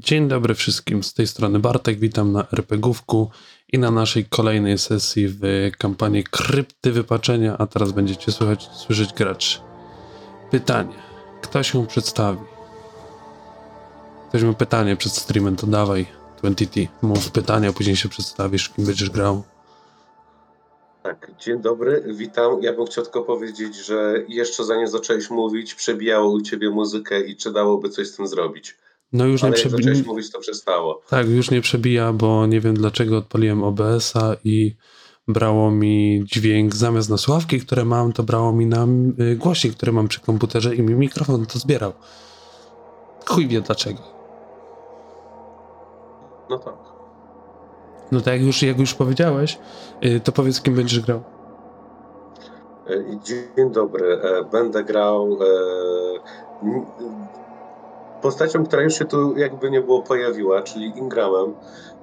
Dzień dobry wszystkim, z tej strony Bartek, witam na RPGówku i na naszej kolejnej sesji w kampanii Krypty Wypaczenia, a teraz będziecie słychać, słyszeć graczy. Pytanie, kto się przedstawi? Ktoś ma pytanie przed streamem, to dawaj, 20T, mów pytanie, a później się przedstawisz, kim będziesz grał. Tak, dzień dobry, witam. Ja bym chciał tylko powiedzieć, że jeszcze zanim zacząłeś mówić, przebijało u ciebie muzykę i czy dałoby coś z tym zrobić. No już Ale nie przebija. mówić, to przestało. Tak, już nie przebija, bo nie wiem dlaczego odpaliłem OBS-a i brało mi dźwięk zamiast na słuchawki, które mam, to brało mi na y, głośnik, który mam przy komputerze i mi mikrofon to zbierał. Chuj wie dlaczego. No tak. No tak jak już, jak już powiedziałeś, y, to powiedz kim będziesz grał. E, Dzień dobry, będę grał postacią, która już się tu jakby nie było pojawiła, czyli Ingramem,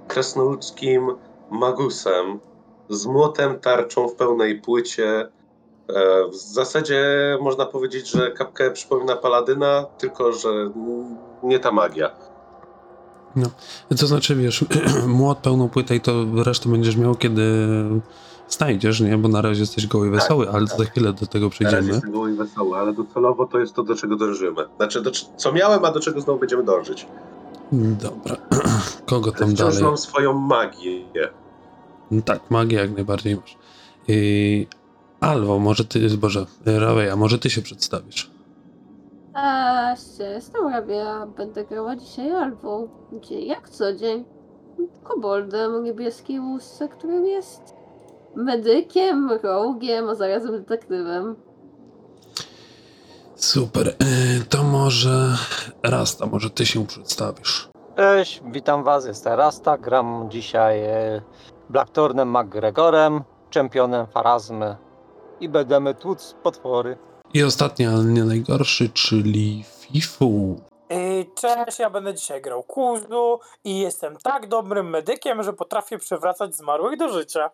krasnoludzkim magusem, z młotem, tarczą w pełnej płycie. E, W zasadzie można powiedzieć, że kapkę przypomina paladyna, tylko że nie ta magia. To znaczy, wiesz, młot, pełną płytę i to resztę będziesz miał, kiedy znajdziesz, nie? Bo na razie jesteś goły i wesoły, ale to za chwilę do tego Na razie przejdziemy. jestem goły i wesoły, ale docelowo to jest to, do czego dążymy. Znaczy, do, co miałem, a do czego znowu będziemy dążyć. Dobra. Kogo tam Wciąż dalej? mam swoją magię. No Tak, magię jak najbardziej masz. I Alwo, może ty, Boże, Rawej, a może ty się przedstawisz? A, jestem Rabia, będę grała dzisiaj albo gdzie jak co dzień. Koboldem o niebieskiej łusce, którym jest medykiem, rogiem, a zarazem detektywem. Super, y, to może Rasta, może ty się przedstawisz. Cześć, witam was, jestem Rasta, gram dzisiaj e, Blackthornem McGregorem, czempionem Farazmy i będziemy tłuc potwory. I ostatni, ale nie najgorszy, czyli Fifu. Yy, Cześć, ja będę dzisiaj grał Kuzu i jestem tak dobrym medykiem, że potrafię przywracać zmarłych do życia.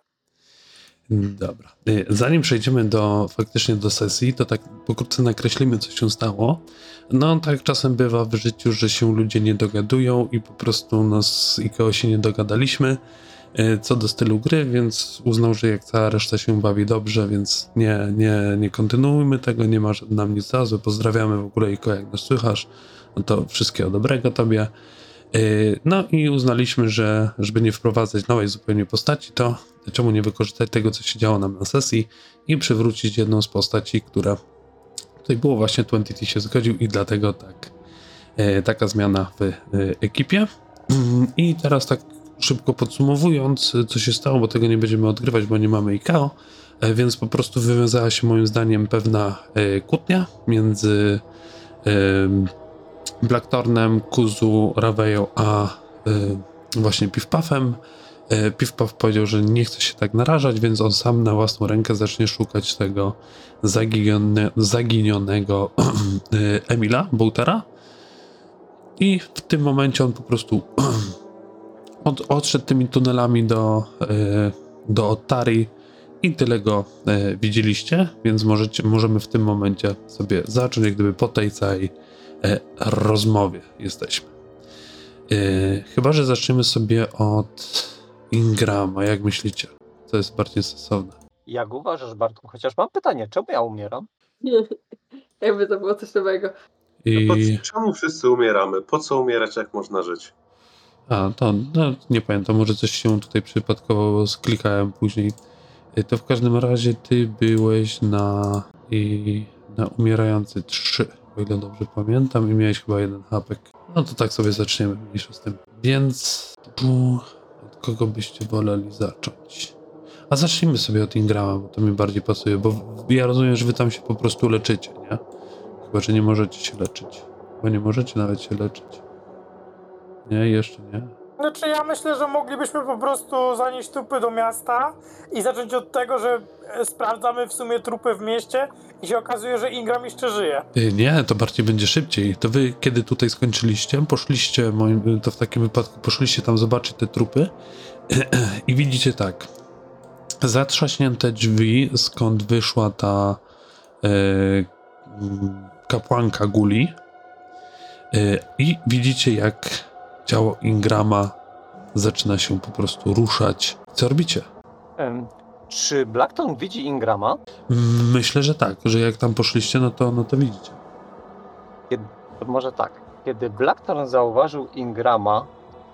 Dobra. Y, Zanim przejdziemy do faktycznie do sesji, to tak pokrótce nakreślimy, co się stało. No, tak czasem bywa w życiu, że się ludzie nie dogadują i po prostu nas z Ikeo się nie dogadaliśmy y, co do stylu gry, więc uznał, że jak cała reszta się bawi dobrze, więc nie, nie, nie kontynuujmy tego, nie ma nam nic za złe. Pozdrawiamy w ogóle Iko, jak nas słychasz. No to wszystkiego dobrego tobie. Yy, No i uznaliśmy, że żeby nie wprowadzać nowej zupełnie postaci, to czemu nie wykorzystać tego, co się działo nam na sesji i przywrócić jedną z postaci, która tutaj było właśnie 20 się zgodził i dlatego tak yy, taka zmiana w yy, ekipie. I teraz tak szybko podsumowując, co się stało, bo tego nie będziemy odgrywać, bo nie mamy IKO, więc po prostu wywiązała się moim zdaniem pewna kłótnia między Blackthornem, Kuzu, Raveją, a y, właśnie Piwpafem. Y, Piwpaf powiedział, że nie chce się tak narażać, więc on sam na własną rękę zacznie szukać tego zaginione, zaginionego y, Emila Boutera. I w tym momencie on po prostu od, odszedł tymi tunelami do, y, do Otari i tyle go y, widzieliście, więc możecie, możemy w tym momencie sobie zacząć jak gdyby po tej całej rozmowie jesteśmy. E, chyba, że zaczniemy sobie od Ingrama. Jak myślicie? Co jest bardziej sensowne? Jak uważasz, Bartku? Chociaż mam pytanie, czemu ja umieram? Jakby to było coś nowego. I... Po, czemu wszyscy umieramy? Po co umierać, jak można żyć? A, to no, nie pamiętam, może coś się tutaj przypadkowo sklikałem później. E, To w każdym razie ty byłeś na, i, na umierający 3, o ile dobrze pamiętam, i miałeś chyba jeden hapek. No to tak sobie zaczniemy, mniejsza z tym. Więc u, od kogo byście woleli zacząć? A zacznijmy sobie od Ingrama, bo to mi bardziej pasuje, bo ja rozumiem, że wy tam się po prostu leczycie, nie? Chyba, że nie możecie się leczyć. Bo nie możecie nawet się leczyć. Nie, jeszcze nie. Znaczy ja myślę, że moglibyśmy po prostu zanieść trupy do miasta i zacząć od tego, że e, sprawdzamy w sumie trupy w mieście i się okazuje, że Ingram jeszcze żyje. Y, Nie, to bardziej będzie szybciej. To wy, kiedy tutaj skończyliście, poszliście, moim, to w takim wypadku poszliście tam zobaczyć te trupy i widzicie tak. Zatrzaśnięte drzwi, skąd wyszła ta e, kapłanka Guli. E, I widzicie, jak ciało Ingrama zaczyna się po prostu ruszać. Co robicie? Em, Czy Blackton widzi Ingrama? Myślę, że tak, że jak tam poszliście, no to, no to widzicie. To Może tak. Kiedy Blackton zauważył Ingrama,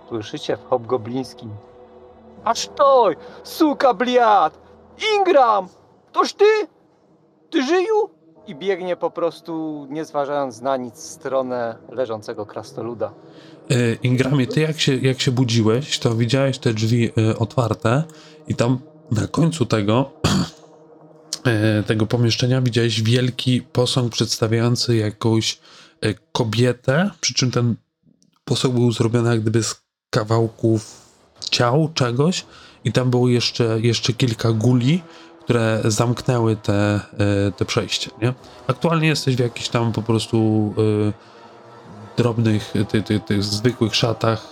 słyszycie w hobgoblińskim Aż toj, suka bliad! Ingram! Toż ty? Ty żyju? I biegnie po prostu, nie zważając na nic, w stronę leżącego krasnoluda. E, Ingramie, ty jak się, jak się budziłeś, to widziałeś te drzwi e, otwarte i tam na końcu tego, e, tego pomieszczenia widziałeś wielki posąg przedstawiający jakąś kobietę, przy czym ten posąg był zrobiony jak gdyby z kawałków ciał czegoś i tam było jeszcze, jeszcze kilka guli, które zamknęły te, te przejście, nie? Aktualnie jesteś w jakichś tam po prostu drobnych, ty, ty, tych zwykłych szatach.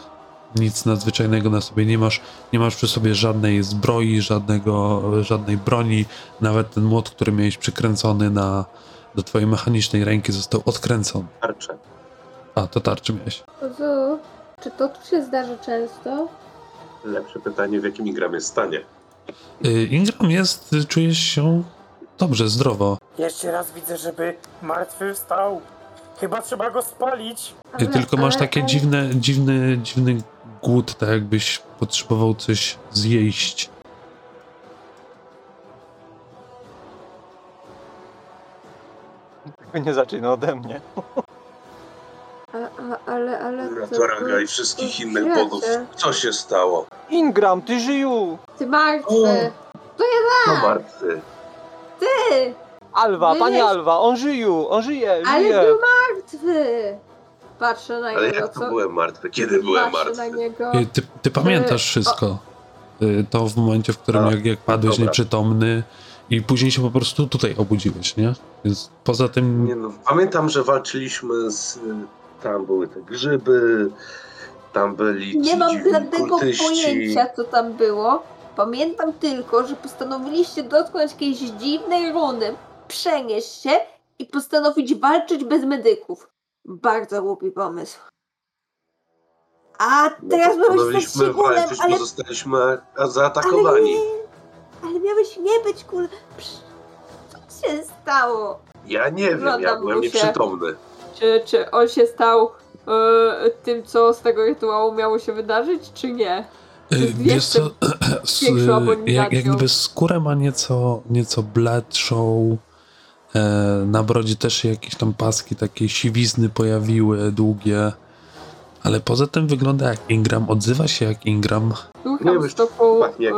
Nic nadzwyczajnego na sobie nie masz. Nie masz przy sobie żadnej zbroi, żadnego, żadnej broni. Nawet ten młot, który miałeś przykręcony na, do twojej mechanicznej ręki, został odkręcony. Tarcze. A, to tarczy miałeś. Ozu, czy to tu się zdarza często? Lepsze pytanie, w jakim Ingram jest stanie. Y, Ingram jest, czujesz się dobrze, zdrowo. Jeszcze raz widzę, żeby martwy wstał. Chyba trzeba go spalić. Ty Ale- tylko masz ale- takie ale- dziwne, dziwny, dziwny głód, tak jakbyś potrzebował coś zjeść. Tylko nie zaczyna ode mnie. A, a, ale, ale... to- i wszystkich innych świecie. bogów. Co się stało? Ingram, ty żyju! Ty martwy! No martwy. Ty! Alwa, Byłeś- pani Alwa, on żyju, on żyje, Ale żyje. był martwy! Patrzę na Ale niego, jak to co? byłem martwy? Kiedy byłem Patrzę na martwy? niego. Y, Ty, ty pamiętasz Y, wszystko. Y, To w momencie, w którym A, jak, jak padłeś dobra. nieprzytomny i później się po prostu tutaj obudziłeś, nie? Więc poza tym Nie no, pamiętam, że walczyliśmy z... Tam były te grzyby, tam byli Nie ci mam dziwni bladego kultyści. pojęcia, co tam było. Pamiętam tylko, że postanowiliście dotknąć jakiejś dziwnej runy, przenieść się i postanowić walczyć bez medyków. Bardzo głupi pomysł. A No, teraz miałeś stać się gulem, walczyć, ale, bo zostaliśmy a- ale zaatakowani. nie, ale miałeś nie być. Psz, Co się stało? Ja nie wiem, ja byłem nieprzytomny. Czy, czy on się stał e, tym, co z tego rytuału miało się wydarzyć, czy nie? jest wiesz co, większą jak, jak gdyby skórę ma nieco, nieco bledszą, e, na brodzie też się jakieś tam paski, takie siwizny pojawiły, długie. Ale poza tym wygląda jak Ingram, odzywa się jak Ingram. Nie Słucham Pachnie jak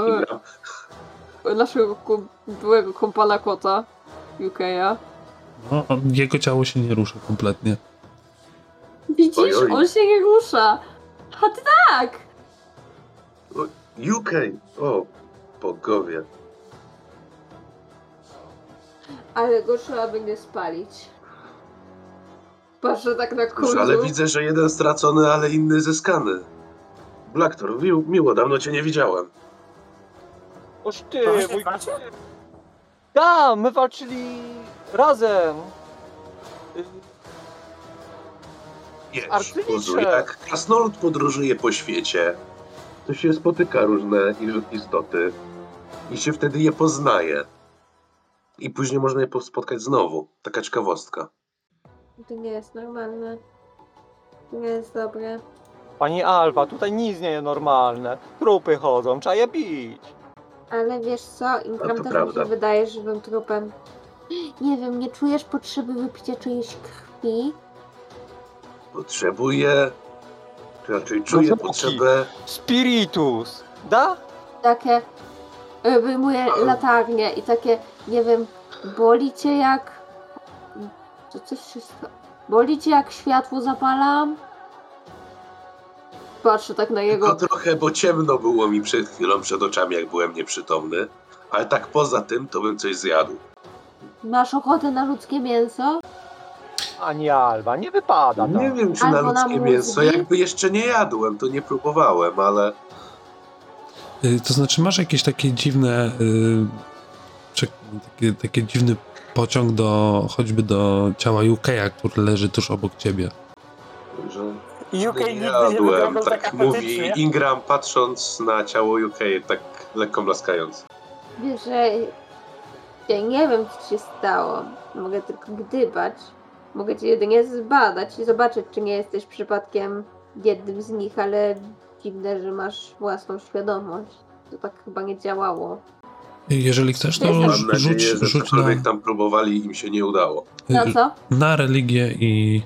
e, naszego kum, byłego kompana kota UK'a. No, on, jego ciało się nie rusza kompletnie. Widzisz, Oj, oj. on się nie rusza. A ty tak! UK! O, bogowie. Ale go trzeba będzie spalić. Patrzę tak na kurzu. ale widzę, że jeden stracony, ale inny zyskany. Blacktor, miło, miło, dawno cię nie widziałem. Oż ty, mój... Da, my walczyli razem. Wiesz, Arcylicze. Kuzu, jak krasnolud podróżuje po świecie, to się spotyka różne i- istoty i się wtedy je poznaje. I później można je po- spotkać znowu. Taka ciekawostka. To nie jest normalne. To nie jest dobre. Pani Alwa, tutaj nic nie jest normalne. Trupy chodzą, trzeba je bić. Ale wiesz co, Ingram No też mi się wydaje żywym trupem. Nie wiem, nie czujesz potrzeby wypicia czyjejś krwi? Potrzebuję, raczej czuję Zwłoki. potrzebę Spiritus, da? Takie wyjmuję latarnię i takie, nie wiem, boli cię jak... To coś się stało. Boli cię jak światło zapalam? Patrzę tak na jego... No trochę, bo ciemno było mi przed chwilą przed oczami, jak byłem nieprzytomny. Ale tak poza tym, to bym coś zjadł. Masz ochotę na ludzkie mięso? Ani Alwa, nie wypada to. Nie wiem, czy na Albo na ludzkie mięso. mózgi? Jakby jeszcze nie jadłem, to nie próbowałem, ale To znaczy, masz jakieś takie dziwne, y, czy, takie, taki dziwny pociąg do, choćby do ciała UK'a, który leży tuż obok ciebie. że UK nie tak, tak mówi. Ingram patrząc na ciało UK, tak lekko blaskając. Wiesz, że ja nie wiem, co się stało. Mogę tylko gdybać. Mogę cię jedynie zbadać i zobaczyć, czy nie jesteś przypadkiem jednym z nich, ale dziwne, że masz własną świadomość. To tak chyba nie działało. Jeżeli chcesz, to Mam rzuć, nadzieję, rzuć, że rzuć na, tam próbowali im się nie udało. Na co? na religię i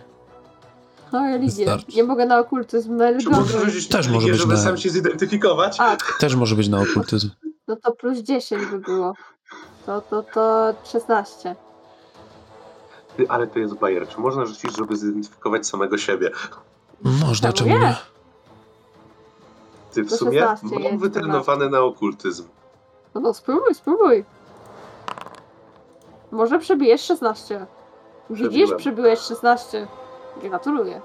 No, religię. Wystarczy. Nie mogę na okultyzm, na religię. rzucić Też na może religię, być żeby na- sam się zidentyfikować? A, też może być na okultyzm. no to plus 10 by było. To, to, to 16. Ty, ale to jest bajer. Czy można rzucić, żeby zidentyfikować samego siebie? Można, Czemu czemu nie? Ty w sumie 16 mam jest, wytrenowany na okultyzm. No to spróbuj, spróbuj. Może przebijesz 16. Widzisz, Przebiłem. przebiłeś 16. Gratuluję.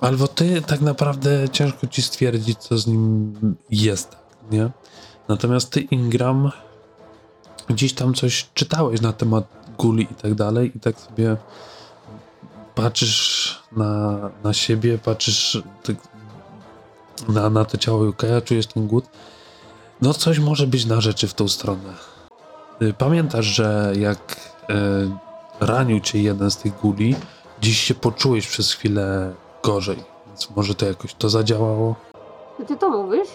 Albo ty tak naprawdę ciężko ci stwierdzić, co z nim jest, nie? Natomiast ty, Ingram, gdzieś tam coś czytałeś na temat guli i tak dalej i tak sobie patrzysz na, na siebie, patrzysz tak na, na to ciało Jukaja, czujesz ten głód. No coś może być na rzeczy w tą stronę. Y, Pamiętasz, że jak e, ranił cię jeden z tych guli, dziś się poczułeś przez chwilę gorzej, więc może to jakoś to zadziałało? Czy ty to mówisz?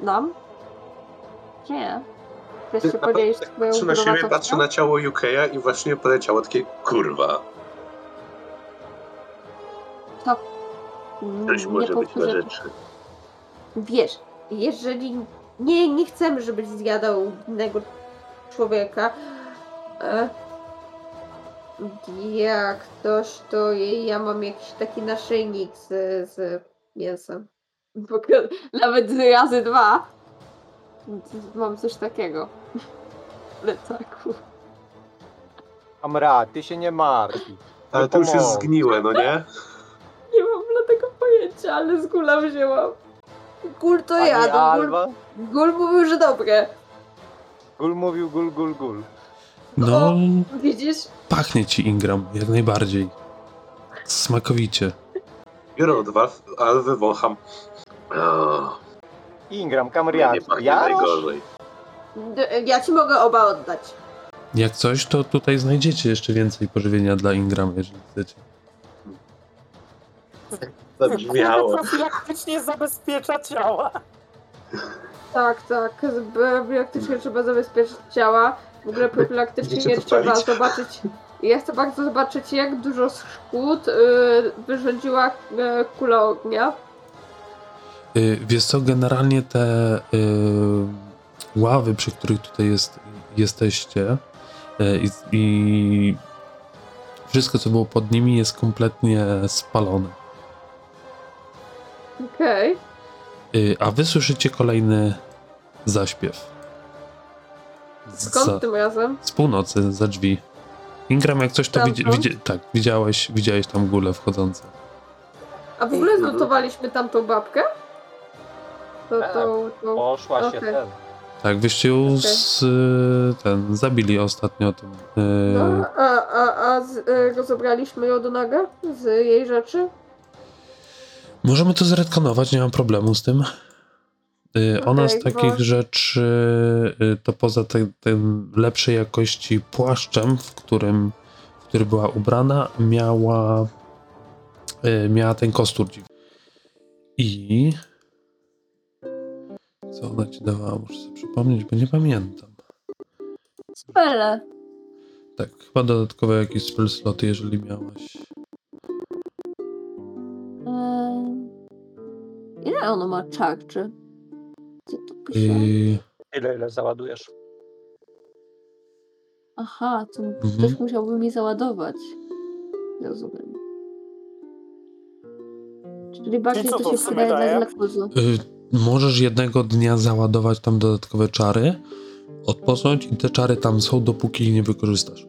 Nam? Czy nie? Chcesz Ty się na podzielić pewno swoją Patrzę na siebie, patrzę na ciało UK i właśnie poleciało takie kurwa. Mm, Coś nie może być na rzeczy. Wiesz, jeżeli nie, nie chcemy, żebyś zjadał innego człowieka, e, jak ktoś, to ja mam jakiś taki naszyjnik z, z mięsem. Nawet razy dwa. Mam coś takiego. Plecaku. Amra, ty się nie martw. Ale to już jest zgniłe, no nie? Ale z gula wzięłam. Gul to Pani ja, to gul, Alba? gul mówił, że dobre. Gul mówił gul, gul, gul. No, Widzisz? pachnie ci Ingram, jak najbardziej. Smakowicie. Biorę od Valve, Alwy wącham. O, Ingram, nie pachnie Ja? najgorzej. D- Ja ci mogę oba oddać. Jak coś, to tutaj znajdziecie jeszcze więcej pożywienia dla Ingrama, jeżeli chcecie. Zabrzmiało. Profilaktycznie zabezpiecza ciała. Tak, tak. Profilaktycznie trzeba zabezpieczyć ciała. W ogóle profilaktycznie trzeba palić? zobaczyć. Ja chcę bardzo zobaczyć, jak dużo szkód y, wyrządziła y, kula ognia. Y, Wiesz co, generalnie te y, ławy, przy których tutaj jest, jesteście y, i, i wszystko, co było pod nimi jest kompletnie spalone. Okej. Y, a wy słyszycie kolejny zaśpiew. Z- Skąd za- tym razem? Z północy, za drzwi. Ingram, jak coś to widzi, widzi, tak, widziałeś, widziałeś tam gulę wchodzące. A w ogóle zlutowaliśmy tamtą babkę? To, Tak. to, to... Poszła się Okej. ten. Tak, wyście ją Okej. z, ten, zabili ostatnio tym. y, No, a a, a z, y, rozebraliśmy ją do naga? Z jej rzeczy? Możemy to zretkonować, nie mam problemu z tym. Y, Ona z Okej, takich bo- rzeczy, y, to poza te- tym lepszej jakości płaszczem, w którym, w który była ubrana, miała, y, miała ten kostur dziwny. I co ona ci dawała? Muszę sobie przypomnieć, bo nie pamiętam. Spele. Tak, chyba dodatkowe jakieś spell sloty, jeżeli miałaś. Ile ono ma czarczy? Co tu pisze? Y, Ile, ile załadujesz? Aha, to Mhm. ktoś musiałby mi załadować. Rozumiem. Czyli bardziej co to to się sumie przydaje daje? dla Glakuzu. Y, możesz jednego dnia załadować tam dodatkowe czary, odpocząć i te czary tam są, dopóki ich nie wykorzystasz.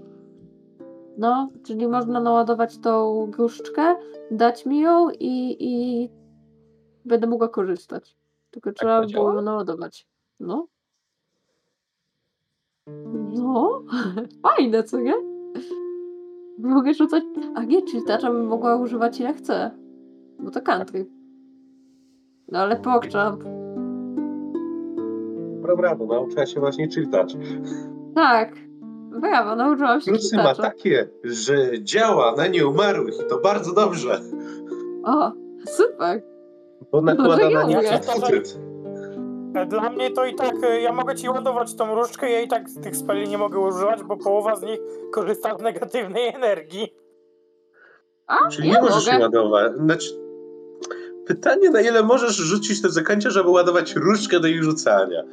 No, czyli można naładować tą gruszczkę, dać mi ją i, i będę mogła korzystać. Tylko trzeba to było działa? naładować. No. No, fajne, co nie? Mogę rzucać. A nie, czyli tarcza bym mogła używać ile chcę. Bo to country. No ale pokczam. Brawo, nauczyła się właśnie czytać. Tak. Brawo, nauczyłam się Plusy ma czytacza. takie, że działa na nieumarłych i to bardzo dobrze, O, super. Bo nakłada na nich. E, Dla mnie to i tak, e, ja mogę ci ładować tą różdżkę, ja i tak tych speli nie mogę używać, bo połowa z nich korzysta z negatywnej energii. A, Czyli ja nie możesz mogę. ładować. Znaczy, pytanie, na ile możesz rzucić te zaklęcia, żeby ładować różdżkę do ich rzucania.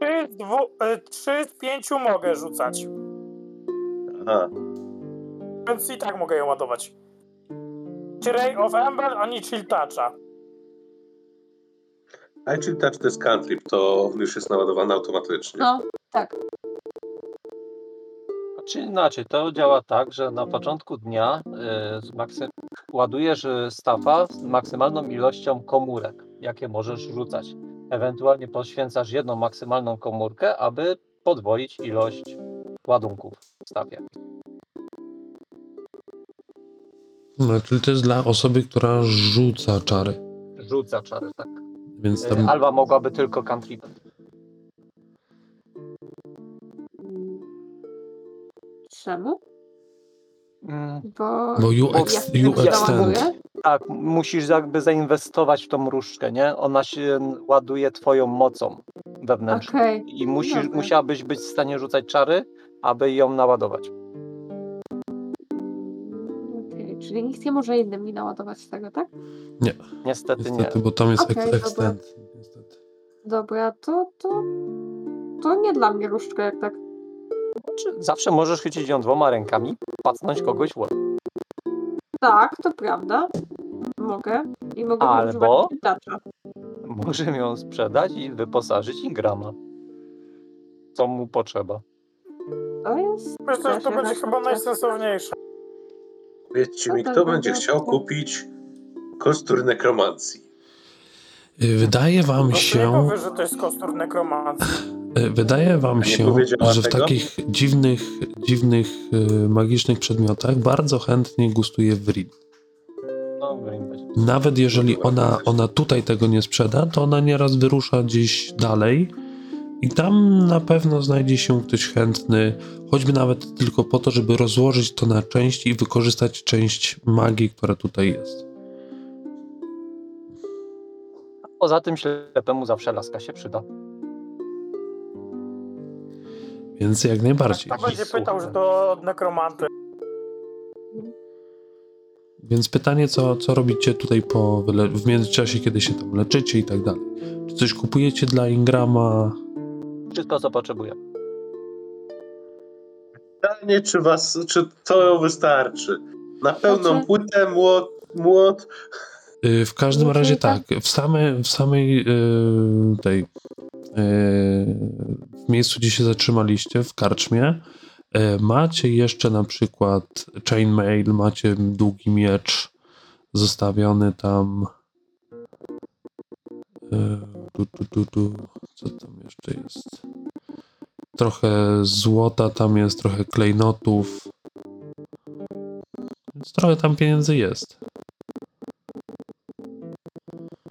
Trzy z, dwu, e, trzy z pięciu mogę rzucać, Aha. więc i tak mogę ją ładować. Czy Ray of Ember, ani Chill Toucha. A czyli touch to jest cantrip, to on już jest naładowany automatycznie. No, tak. Czy inaczej, to działa tak, że na początku dnia y, maksy- ładujesz y, stafa z maksymalną ilością komórek, jakie możesz rzucać. Ewentualnie poświęcasz jedną maksymalną komórkę, aby podwoić ilość ładunków w stafie. No, czyli to jest dla osoby, która rzuca czary. Rzuca czary, tak. Więc Y, tam. Alba mogłaby tylko. Mm. Czemu? Mm, Bo. Bo ex, ja załaduję. tak, musisz jakby zainwestować w tą różdżkę, nie? Ona się ładuje twoją mocą wewnętrzną. Okej. I musisz, Dobra. musiałabyś być w stanie rzucać czary, aby ją naładować. Czyli nikt nie może innym mi naładować z tego, tak? Niestety, Niestety, nie. bo tam jest dobra. extend. Niestety. Dobra, to, to. To nie dla mnie różdżka jak tak. Czy zawsze możesz chycić ją dwoma rękami, pacnąć kogoś w łeb. Tak, to prawda. Mogę. I mogę Albo-. Możemy ją sprzedać i wyposażyć Ingrama. Co mu potrzeba. To jest. Myślę, że to będzie chyba najsensowniejsze. Powiedzcie mi, No kto będzie chciał kupić kostur nekromancji? Y, Wydaje wam No się, powiesz, że to jest kostur nekromancji. y, wydaje wam się, że w tego? takich dziwnych, dziwnych y, magicznych przedmiotach bardzo chętnie gustuje. No, będzie. Nawet jeżeli ona, ona tutaj tego nie sprzeda, to ona nieraz wyrusza gdzieś dalej i tam na pewno znajdzie się ktoś chętny, choćby nawet tylko po to, żeby rozłożyć to na części i wykorzystać część magii, która tutaj jest. Poza tym ślepemu zawsze laska się przyda. Więc jak najbardziej. Tak będzie Słuchaj. pytał, że to od nekromanty. Więc pytanie, co, co robicie tutaj po w międzyczasie, kiedy się tam leczycie i tak dalej. Czy coś kupujecie dla Ingrama? Wszystko, co potrzebuje. Pytanie, czy was, czy to wystarczy? Na pełną płytę, młot, młot. Y, W każdym razie tak. tak, w, same, w samej y, tej y, w miejscu, gdzie się zatrzymaliście, w karczmie, macie jeszcze na przykład chainmail, macie długi miecz zostawiony tam. Tu, tu, tu, tu. Co tam jeszcze jest? Trochę złota tam jest, trochę klejnotów. Więc trochę tam pieniędzy jest.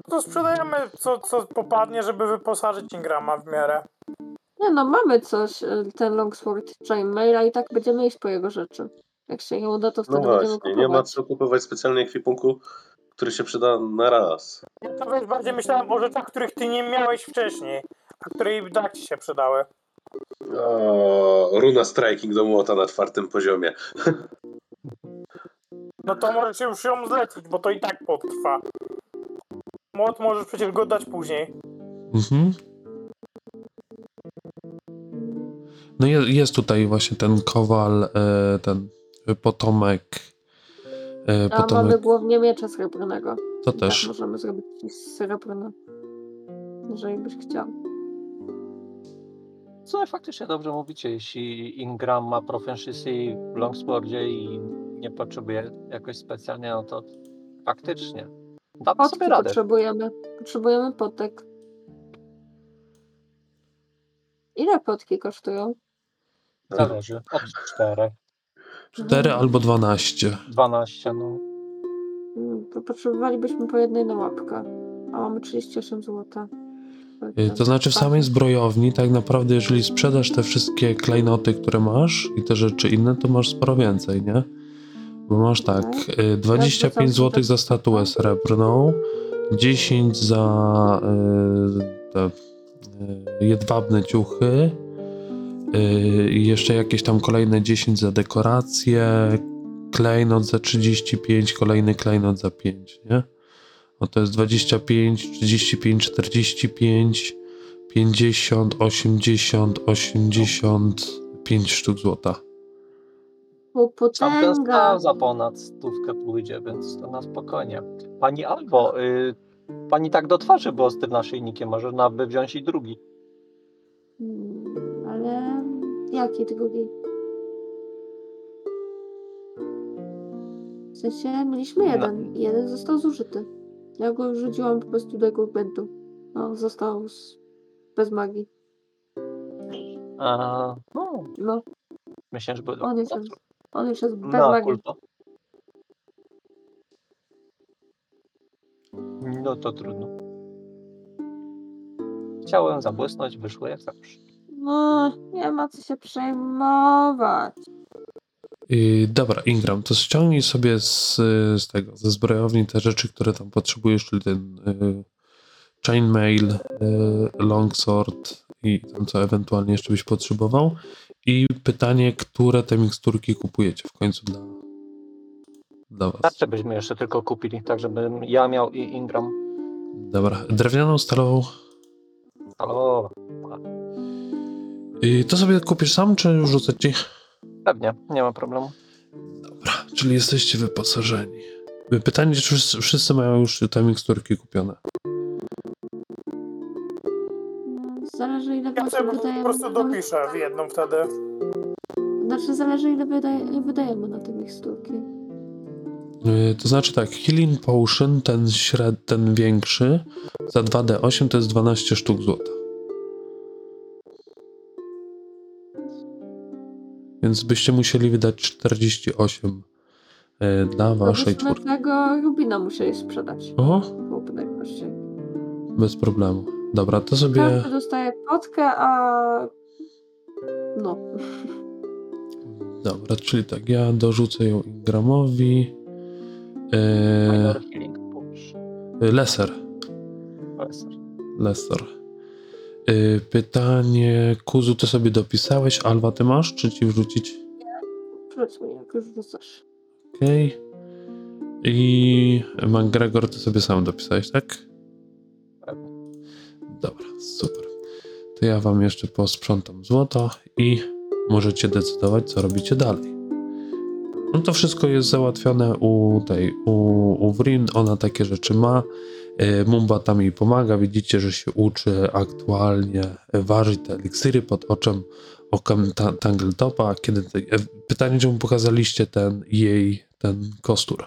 To sprzedajemy co, co popadnie, żeby wyposażyć Ingrama w miarę. Nie no, mamy coś, y, ten Longsword Chainmaila i tak będziemy iść po jego rzeczy. Jak się nie uda, to No wtedy będziemy właśnie, kupować. nie ma co kupować specjalnej ekwipunku, który się przyda na raz. Ja nawet bardziej myślałem o rzeczach, których ty nie miałeś wcześniej, a które i tak ci się przydały. O, runa striking do młota na czwartym poziomie. No to możesz już ją zlecić, bo to i tak potrwa. Młot możesz przecież go dać później. Mhm. No jest, jest tutaj właśnie ten kowal, e, ten potomek. E, A mamy potomek głównie miecza srebrnego. To Tak, też. możemy zrobić ci srebrne. Jeżeli byś chciał. Co faktycznie dobrze mówicie, jeśli Ingram ma proficiency w Longswordzie i nie potrzebuje jakoś specjalnie, no to faktycznie. Damy Potki sobie radę. potrzebujemy. Potrzebujemy potek. Ile potki kosztują? Zależy. Od czterech. 4 albo 12. 12, no. Mm, potrzebowalibyśmy po jednej na łapkę. A mamy 38 zł. Y, To znaczy w samej zbrojowni tak naprawdę jeżeli sprzedasz te wszystkie klejnoty, które masz i te rzeczy inne, to masz sporo więcej, nie? Bo masz tak, y, 25 zł za statuę srebrną, 10 za y, te jedwabne ciuchy i jeszcze jakieś tam kolejne 10 za dekoracje, klejnot za 35, kolejny klejnot za 5, nie? No to jest 25, 35, 45, 50, 80, 85 sztuk złota. O, Tamten potęga! za ponad stówkę pójdzie, więc to na spokojnie. Pani Albo, y, pani tak do twarzy było z tym naszyjnikiem, może na by wziąć i drugi. Mm, Ale jaki drugi? W sensie mieliśmy jeden. Jeden został zużyty. Ja go już rzuciłam po prostu do argumentu. No, został z... bez magii. A, no, No, myślę, że by... on jest, on już jest bez Na magii. kulto. No to trudno. Chciałem zabłysnąć, wyszło jak zawsze. No, nie ma co się przejmować. Yy, dobra, Ingram, to ściągnij sobie z, z tego, ze zbrojowni te rzeczy, które tam potrzebujesz, czyli ten yy, chainmail, yy, longsword i tam co ewentualnie jeszcze byś potrzebował. I pytanie, które te miksturki kupujecie w końcu dla, dla was. Tarczę byśmy jeszcze tylko kupili, tak żebym ja miał i Ingram. Dobra, drewnianą, stalową. Halo, Yy, to sobie kupisz sam, czy rzucę ci? Pewnie, nie ma problemu. Dobra, czyli jesteście wyposażeni. Pytanie, czy wszyscy, wszyscy mają już te miksturki kupione? Zależy ile Ja sobie po wydajemy. prostu na- dopiszę w jedną wtedy. Znaczy zależy ile wydaje, wydajemy na te miksturki. Yy, To znaczy tak, Healing Potion, ten śred, ten większy, za 2D8 to jest 12 sztuk złota. Więc byście musieli wydać 48 yy, dla waszej No byśmy czwórki. tego Rubina musieli sprzedać. O, Byłoby najprościej. bez problemu. Dobra, to sobie... Każdy dostaje potkę, a... No. Dobra, czyli tak, ja dorzucę ją Ingramowi. Yy, Minor healing push. Lesser. Lesser. Lesser. Yy, pytanie, Kuzu, ty sobie dopisałeś, Alwa ty masz, czy ci wrzucić? Wróć mi, jak już wrzucasz. Okej. I McGregor, ty sobie sam dopisałeś, tak? Dobra, super. To ja wam jeszcze posprzątam złoto i możecie decydować, co robicie dalej. No to wszystko jest załatwione u tej, u, u Wrin, ona takie rzeczy ma. E, Mumba tam jej pomaga, widzicie, że się uczy aktualnie ważyć te eliksiry pod oczem okiem ta, Tangletopa. Kiedy te, e, pytanie, czy mu pokazaliście ten jej, ten kostur.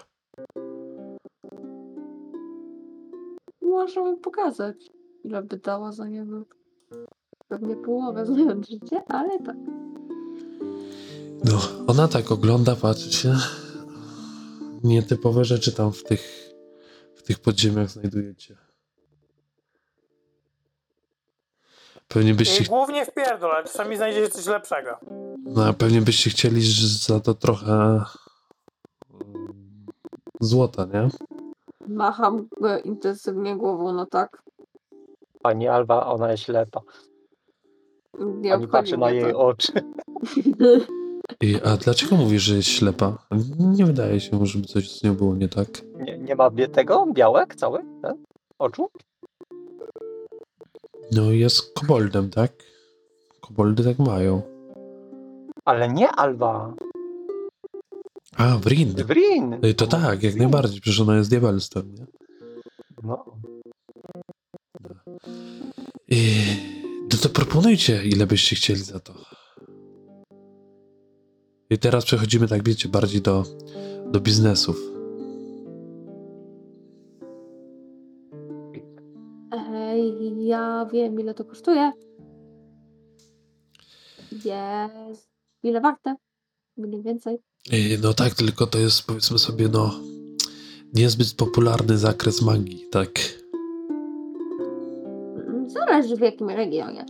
Może mu pokazać, ile by dała za niego. Pewnie połowę znając życie, ale tak. No, ona tak ogląda, patrzy się. Nietypowe rzeczy tam w tych, tych podziemiach znajdujecie. Pewnie byście, I głównie w pierdol, ale czasami znajdziecie coś lepszego. no, pewnie byście chcieli za to trochę mm, złota, nie? Macham intensywnie głową, no tak. Pani Alba, ona jest ślepa. Nie Pani patrzy na jej to. oczy. I, a dlaczego mówisz, że jest ślepa? Nie wydaje się, żeby coś z nią było nie tak. Nie, nie ma tego? Białek cały? Ten? Oczu? No jest koboldem, tak? Koboldy tak mają. Ale nie Alba. A, Wrin. Wrin. Y, To tak, jak najbardziej, przecież ona jest diabelstwem, nie? No. I, no to proponujcie, ile byście chcieli za to. I teraz przechodzimy, tak wiecie, bardziej do, do biznesów. Ej, ja wiem, ile to kosztuje. Jest. Ile warte? Mniej więcej. Yy, No tak, tylko to jest powiedzmy sobie, no niezbyt popularny zakres magii, tak. Zależy w jakim regionie.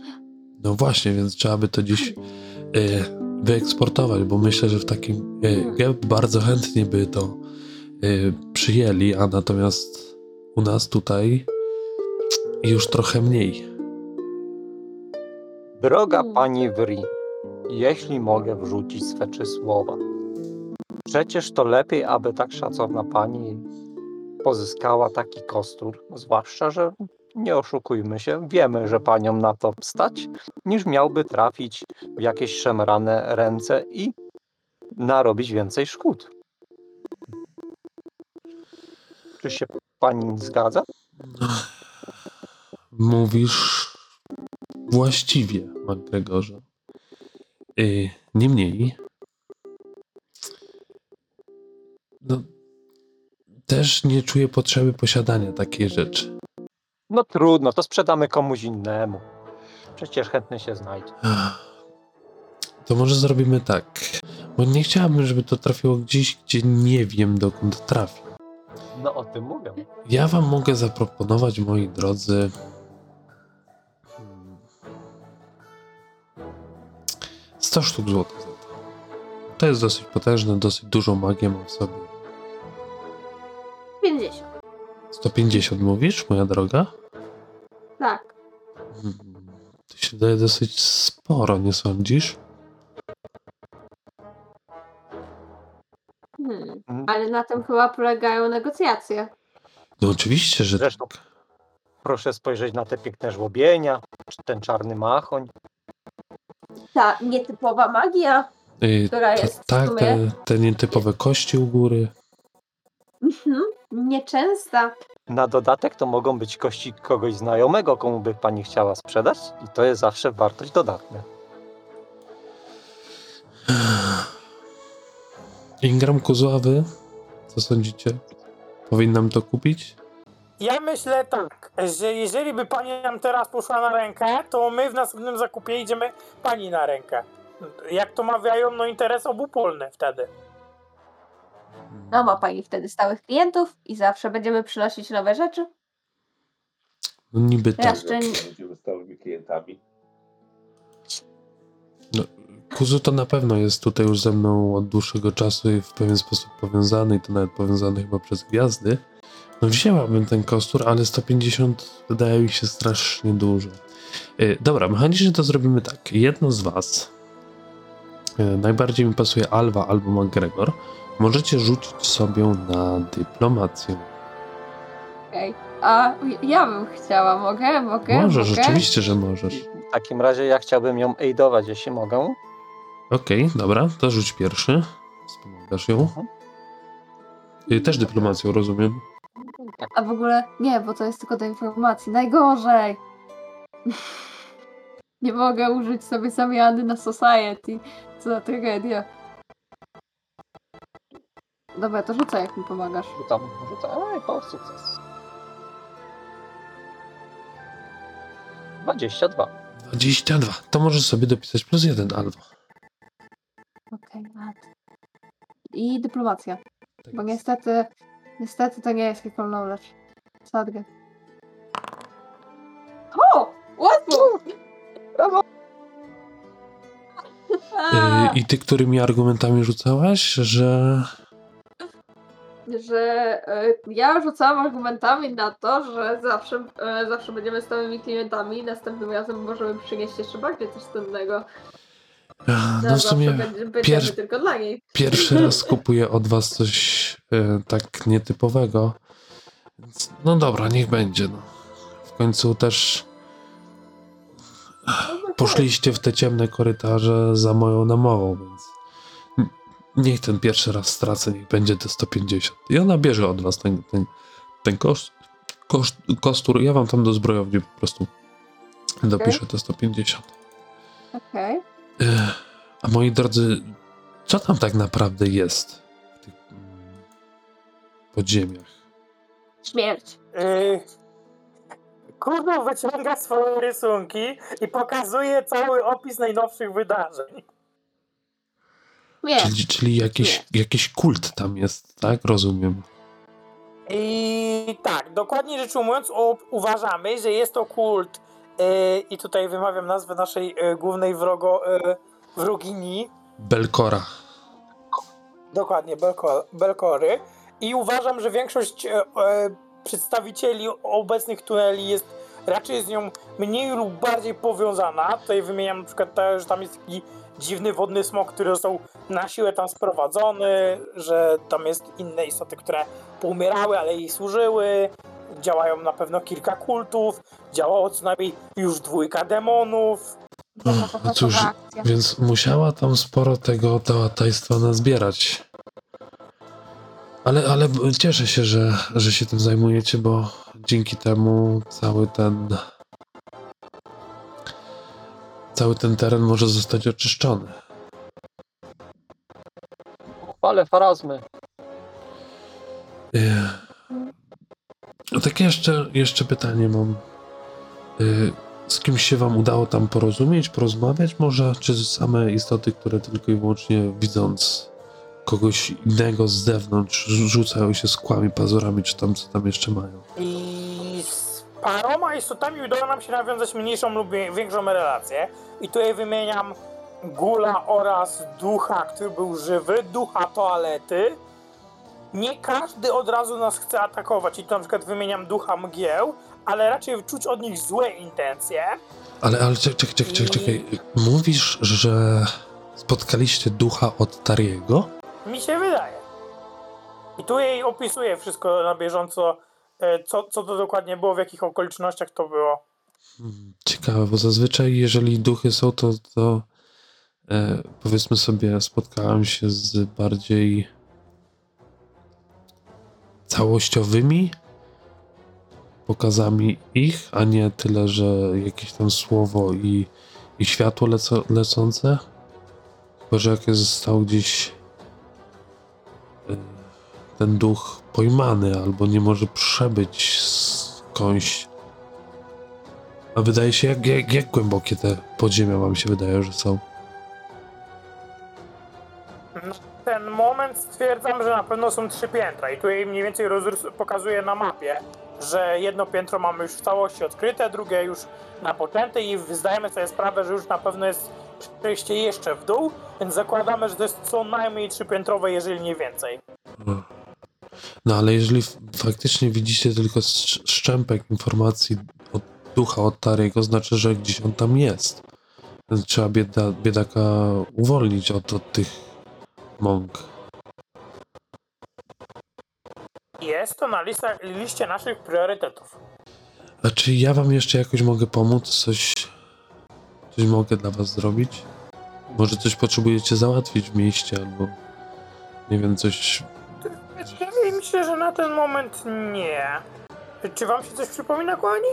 No właśnie, więc trzeba by to dziś yy, wyeksportować, bo myślę, że w takim yy, GEP bardzo chętnie by to yy, przyjęli, a natomiast u nas tutaj już trochę mniej. Droga Hmm. pani Wri, jeśli mogę wrzucić swe trzy słowa. Przecież to lepiej, aby tak szacowna pani pozyskała taki kostur, zwłaszcza, że nie oszukujmy się, wiemy, że panią na to stać, niż miałby trafić w jakieś szemrane ręce i narobić więcej szkód. Czy się pani zgadza? Mówisz właściwie, McGregorze. Yy, Niemniej, no, też nie czuję potrzeby posiadania takiej rzeczy. No trudno, to sprzedamy komuś innemu. Przecież chętny się znajdzie. To może zrobimy tak, bo nie chciałabym, żeby to trafiło gdzieś, gdzie nie wiem, dokąd trafi. No o tym mówię. Ja wam mogę zaproponować, moi drodzy, 100 sztuk złota za to. To jest dosyć potężne, dosyć dużą magię ma w sobie. 150 mówisz, moja droga? Tak. Hmm, To się daje dosyć sporo, nie sądzisz? Hmm. Mm. Ale na tym chyba polegają negocjacje. No oczywiście, że Zresztą. tak. Proszę spojrzeć na te piękne żłobienia, czy ten czarny machoń. Ta nietypowa magia, Y, która to, jest w tak, sumie te, te nietypowe kości u góry. mhm, nieczęsta. Na dodatek to mogą być kości kogoś znajomego, komu by pani chciała sprzedać i to jest zawsze wartość dodatna. Ingram Kozławy, co sądzicie? Powinnam to kupić? Ja myślę tak, że jeżeli by pani nam teraz poszła na rękę, to my w następnym zakupie idziemy pani na rękę. Jak to mawiają, no interes obopólny wtedy. No ma pani wtedy stałych klientów i zawsze będziemy przynosić nowe rzeczy. No niby Ja tak. jeszcze nie- Będziemy stałymi klientami. Kuzu to na pewno jest tutaj już ze mną od dłuższego czasu i w pewien sposób powiązany, i to nawet powiązany chyba przez gwiazdy. No wzięłabym ten kostur, ale 150 wydaje mi się strasznie dużo. Yy, dobra, mechanicznie to zrobimy tak. Jedno z was, yy, najbardziej mi pasuje Alwa albo McGregor, możecie rzucić sobie na dyplomację. Okej. A ja bym chciała, mogę? Mogę? Możesz, mogę? rzeczywiście, że możesz. W takim razie ja chciałbym ją aidować, jeśli mogę. Okej, dobra, to rzuć pierwszy. Wspomagasz ją. Mhm. Yy, też dyplomacją, rozumiem. A w ogóle nie, bo to jest tylko do informacji. Najgorzej! nie mogę użyć sobie zamiany na Society. Co za tragedia. Dobra, to rzucaj, jak mi pomagasz. Rzucam, rzucam. Ej, po sukces. 22. 22. To możesz sobie dopisać plus jeden, Alwa. Okej, lat. I dyplomacja. Tak Bo jest. niestety, niestety to nie jest recall knowledge. Sadgę. O! Łatwo! Brawo! Yy, I ty którymi argumentami rzucałaś, że... że e, ja rzucałam argumentami na to, że zawsze, e, zawsze będziemy stałymi klientami, następnym razem możemy przynieść jeszcze bardziej coś cennego. No w sumie będziemy pier- tylko dla niej. pierwszy raz kupuję od was coś e, tak nietypowego. Więc, no dobra, niech będzie. No. W końcu też poszliście w te ciemne korytarze za moją namową, więc niech ten pierwszy raz stracę, niech będzie te 150. I ona bierze od was ten, ten, ten koszt, koszt, kostur. Ja wam tam do zbrojowni po prostu dopiszę te 150. Okej. Ech, A moi drodzy, co tam tak naprawdę jest w tych mm, podziemiach? Śmierć. Yy, Kurno wyciąga swoje rysunki i pokazuje cały opis najnowszych wydarzeń. Wiesz, Czyli, czyli jakiś, jakiś kult tam jest, tak? Rozumiem. I tak, dokładnie rzecz ujmując, uważamy, że jest to kult e, i tutaj wymawiam nazwę naszej e, głównej wrogo, e, wrogini, Belkora. dokładnie, Belko, Belkory i uważam, że większość e, e, przedstawicieli obecnych tuneli jest raczej z nią mniej lub bardziej powiązana. Tutaj wymieniam na przykład to, że tam jest taki dziwny wodny smok, który został na siłę tam sprowadzony, że tam jest inne istoty, które poumierały, ale jej służyły. Działają na pewno kilka kultów, działało co najmniej już dwójka demonów. No cóż, więc musiała tam sporo tego tajstwa nazbierać. Ale, ale cieszę się, że, że się tym zajmujecie, bo dzięki temu cały ten cały ten teren może zostać oczyszczony. Ale farazmy. Ech. A tak jeszcze, jeszcze pytanie mam. Y, Z kimś się wam udało tam porozumieć, porozmawiać może? Czy same istoty, które tylko i wyłącznie widząc kogoś innego z zewnątrz rzucają się skłami, pazurami, czy tam co tam jeszcze mają? Paroma istotami udało nam się nawiązać mniejszą lub większą relację. I tutaj wymieniam Gula oraz ducha, który był żywy, ducha toalety. Nie każdy od razu nas chce atakować i tu na przykład wymieniam ducha mgieł, ale raczej czuć od nich złe intencje. Ale, ale czekaj, czekaj, czekaj, czekaj, czekaj. Mówisz, że spotkaliście ducha od Tariego? Mi się wydaje. I tu jej opisuję wszystko na bieżąco, co, co to dokładnie było, w jakich okolicznościach to było. Ciekawe, bo zazwyczaj jeżeli duchy są, to, to e, powiedzmy sobie spotkałem się z bardziej całościowymi pokazami ich, a nie tyle, że jakieś tam słowo i, i światło leco, lecące. Chyba, że jak został gdzieś e, ten duch pojmany albo nie może przebyć skądś a wydaje się, jak, jak, jak głębokie te podziemia wam się wydaje, że są? Na ten moment stwierdzam, że na pewno są trzy piętra i tu jej mniej więcej rozrys pokazuję na mapie, że jedno piętro mamy już w całości odkryte, drugie już napoczęte i zdajemy sobie sprawę, że już na pewno jest przejście jeszcze w dół, więc zakładamy, że to jest co najmniej trzypiętrowe, jeżeli nie więcej. No ale jeżeli faktycznie widzicie tylko sz- szczępek informacji od ducha, od Tariego, znaczy, że gdzieś on tam jest. Trzeba bieda, biedaka uwolnić od, od tych mąk. Jest to na lista, liście naszych priorytetów. A czy ja wam jeszcze jakoś mogę pomóc? Coś, coś mogę dla was zrobić? Może coś potrzebujecie załatwić w mieście, albo nie wiem, coś na ten moment nie. Czy wam się coś przypomina, kochani?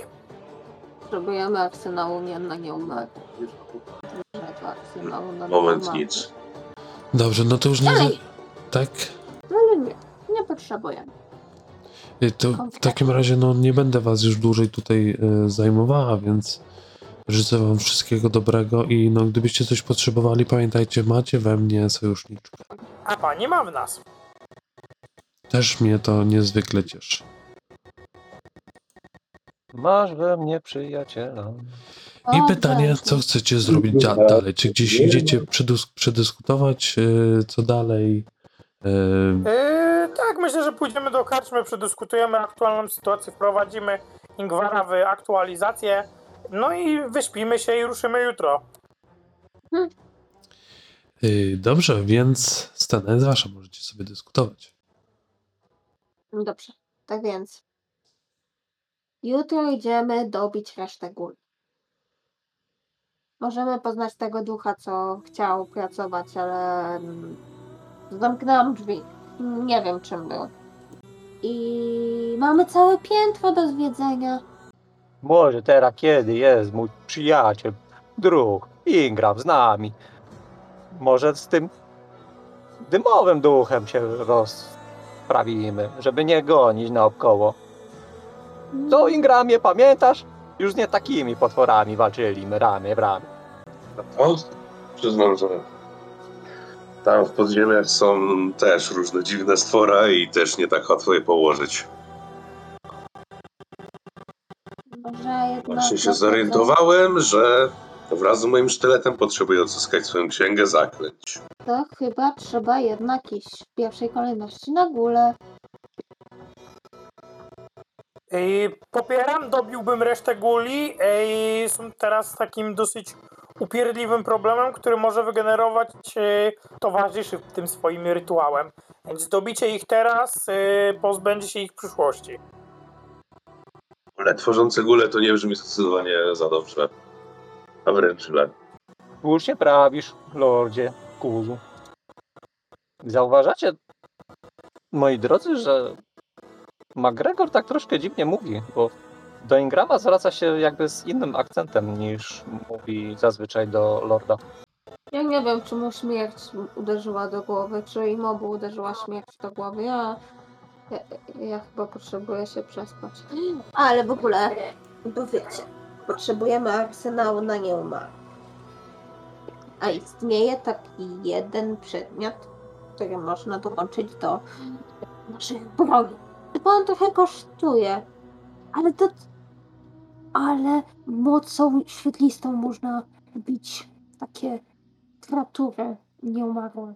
Próbujemy arsenału nie na nie umarł. Dużego arsenału na Moment nieumarłych. nic. Dobrze, no to już nie. Dalej. Tak? Ale nie, nie potrzebujemy. Y, To w takim razie no, nie będę was już dłużej tutaj y, zajmowała, więc życzę wam wszystkiego dobrego i no, gdybyście coś potrzebowali, pamiętajcie, macie we mnie sojuszniczkę. A pani ma w nas. Też mnie to niezwykle cieszy. Masz we mnie przyjaciela. I O, pytanie, dzięki. co chcecie zrobić da- dalej? Czy gdzieś idziecie przedys- przedyskutować, y, co dalej? Yy, tak, myślę, że pójdziemy do karczmy, przedyskutujemy aktualną sytuację, wprowadzimy Ingwara w aktualizację, no i wyśpimy się i ruszymy jutro. y, dobrze, więc scena jest wasza, możecie sobie dyskutować. No Dobrze, tak więc. Jutro idziemy dobić resztę gól. Możemy poznać tego ducha, co chciał pracować, ale mm, zamknęłam drzwi. Nie wiem czym był. I mamy całe piętro do zwiedzenia. Może teraz kiedy jest mój przyjaciel, druh, Ingram z nami. Może z tym dymowym duchem się rozprawimy, żeby nie gonić naokoło. Co Ingramie, pamiętasz? Już z nie takimi potworami walczyliśmy ramię w ramię. O, przyznam, że Tam w podziemiach są też różne dziwne stwora i też nie tak łatwo je położyć. Może jednak... Właśnie się zorientowałem, że wraz z moim sztyletem potrzebuję odzyskać swoją księgę zaklęć. To chyba trzeba jednak iść w pierwszej kolejności na górę. Ej, popieram, dobiłbym resztę guli. Ej, są teraz takim dosyć upierdliwym problemem, który może wygenerować e, towarzyszy tym swoim rytuałem. Więc dobicie ich teraz e, pozbędzie się ich w przyszłości. Ale tworzące gule to nie brzmi zdecydowanie za dobrze. A wręcz źle. Słusznie prawisz, lordzie Kuzu. Zauważacie, moi drodzy, że McGregor tak troszkę dziwnie mówi, bo do Ingrama zwraca się jakby z innym akcentem niż mówi zazwyczaj do Lorda. Ja nie wiem, czy mu śmierć uderzyła do głowy, czy im obu uderzyła śmierć do głowy. Ja, ja, ja chyba potrzebuję się przespać. Ale w ogóle, bo wiecie, potrzebujemy arsenału na nieumar. A istnieje taki jeden przedmiot, który można dołączyć do naszych broni. Bo on trochę kosztuje, ale to... Ale mocą świetlistą można bić takie kreatury nieumarłe.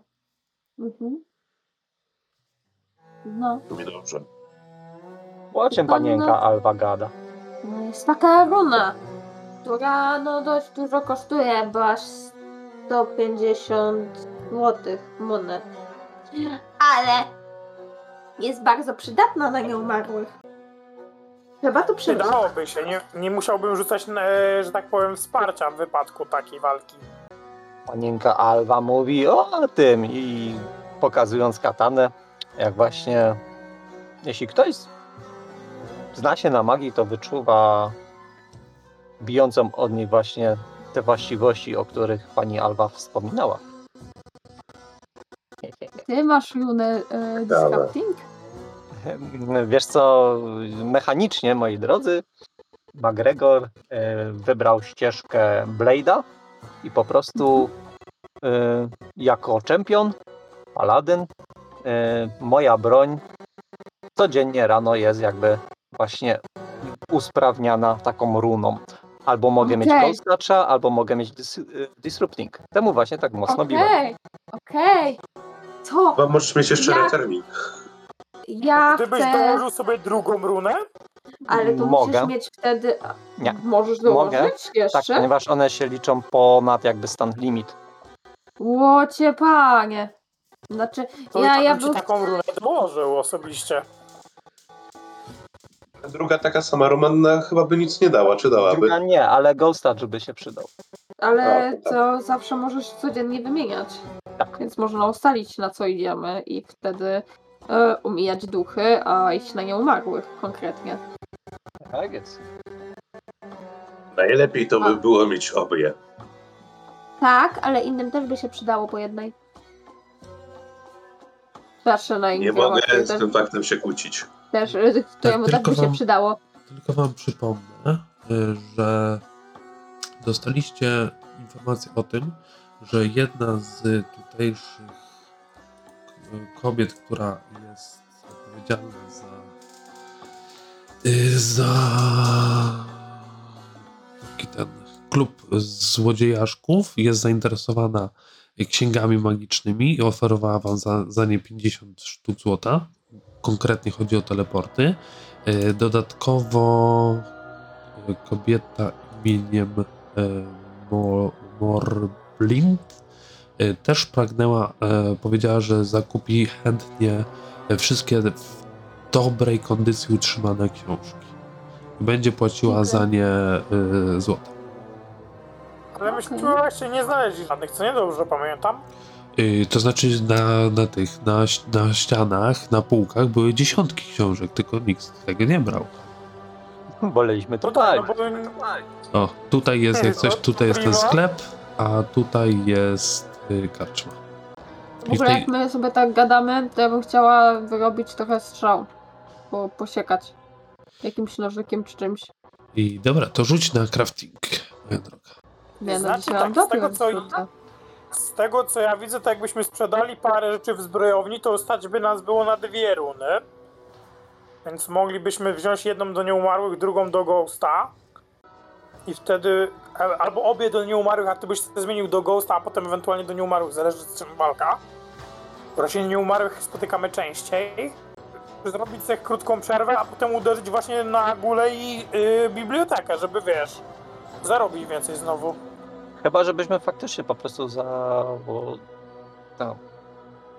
Mhm. No, dobrze. O czym panienka Alwa gada? No jest taka runa, która no dość dużo kosztuje, bo aż 150 złotych monet. Ale jest bardzo przydatna na nieumarłych. Trzeba to. Przydałoby się, nie, nie musiałbym rzucać, e, że tak powiem, wsparcia w wypadku takiej walki. Panienka Alwa mówi o tym i pokazując katanę, jak właśnie jeśli ktoś zna się na magii, to wyczuwa bijącą od niej właśnie te właściwości, o których pani Alwa wspominała. Ty masz runę e, disrupting? Wiesz co, mechanicznie, moi drodzy, McGregor e, wybrał ścieżkę Blade'a i po prostu e, jako czempion, paladyn, moja broń codziennie rano jest jakby właśnie usprawniana taką runą. Albo mogę mieć Okej. Ghost albo mogę mieć dis- e, Disrupting. Temu właśnie tak mocno biłem. Okej, okej. Co? Chyba możesz mieć jeszcze Ja- returning. Ja Gdybyś chcę... dołożył sobie drugą runę, Ale to Mogę. musisz mieć wtedy... Nie. Możesz Mogę. dołożyć Tak, jeszcze? ponieważ one się liczą ponad jakby stan limit. Łocie panie. Znaczy, to ja, ja, ja bym taką runę dołożył osobiście. Druga taka sama romanna chyba by nic nie dała, czy dałaby? Druga nie, ale Ghost Touch by się przydał. Ale A, tak. to zawsze możesz codziennie wymieniać. Tak. Więc można ustalić na co idziemy i wtedy e, umijać duchy, a iść na nieumarłych konkretnie. Tak jest. Najlepiej to A. by było mieć obie. Tak, ale innym też by się przydało po jednej. Zawsze na Nie innym mogę też, z tym faktem się kłócić. Też, któremu też tylko by się wam- przydało. Tylko wam przypomnę, y, że dostaliście informację o tym, że jedna z tutejszych y, kobiet, która jest odpowiedzialna za y, za taki ten klub złodziejaszków jest zainteresowana księgami magicznymi i oferowała wam za, za nie 50 sztuk złota. Konkretnie chodzi o teleporty. E, Dodatkowo e, kobieta imieniem Mo- Morblind e, też pragnęła, powiedziała, że zakupi chętnie wszystkie w dobrej kondycji utrzymane książki. Będzie płaciła Okej. za nie złoto. Ale myśmy tu właśnie nie znaleźli żadnych, co nie dobrze pamiętam. Y, To znaczy na, na tych, na, na ścianach, na półkach były dziesiątki książek, tylko nikt tego nie brał. Woleliśmy to No tak, bo O, tutaj jest jak coś, tutaj jest ten sklep, a tutaj jest y, karczma. W I w ogóle tej- jak my sobie tak gadamy, to ja bym chciała wyrobić trochę strzał. Bo posiekać. Jakimś nożykiem czy czymś. I dobra, to rzuć na crafting, moja droga. Nie no, Znaczy dzisiaj tak, mam z tego, co-. Z tego co ja widzę, to jakbyśmy sprzedali parę rzeczy w zbrojowni, to stać by nas było na dwie runy. Więc moglibyśmy wziąć jedną do nieumarłych, drugą do Ghosta. I wtedy albo obie do nieumarłych, a ty byś zmienił do Ghosta, a potem ewentualnie do nieumarłych, zależy z czym walka. Właśnie nieumarłych spotykamy częściej. Zrobić sobie krótką przerwę, a potem uderzyć właśnie na gulę i y, bibliotekę, żeby wiesz, zarobić więcej znowu. Chyba, żebyśmy faktycznie po prostu za... Bo, no,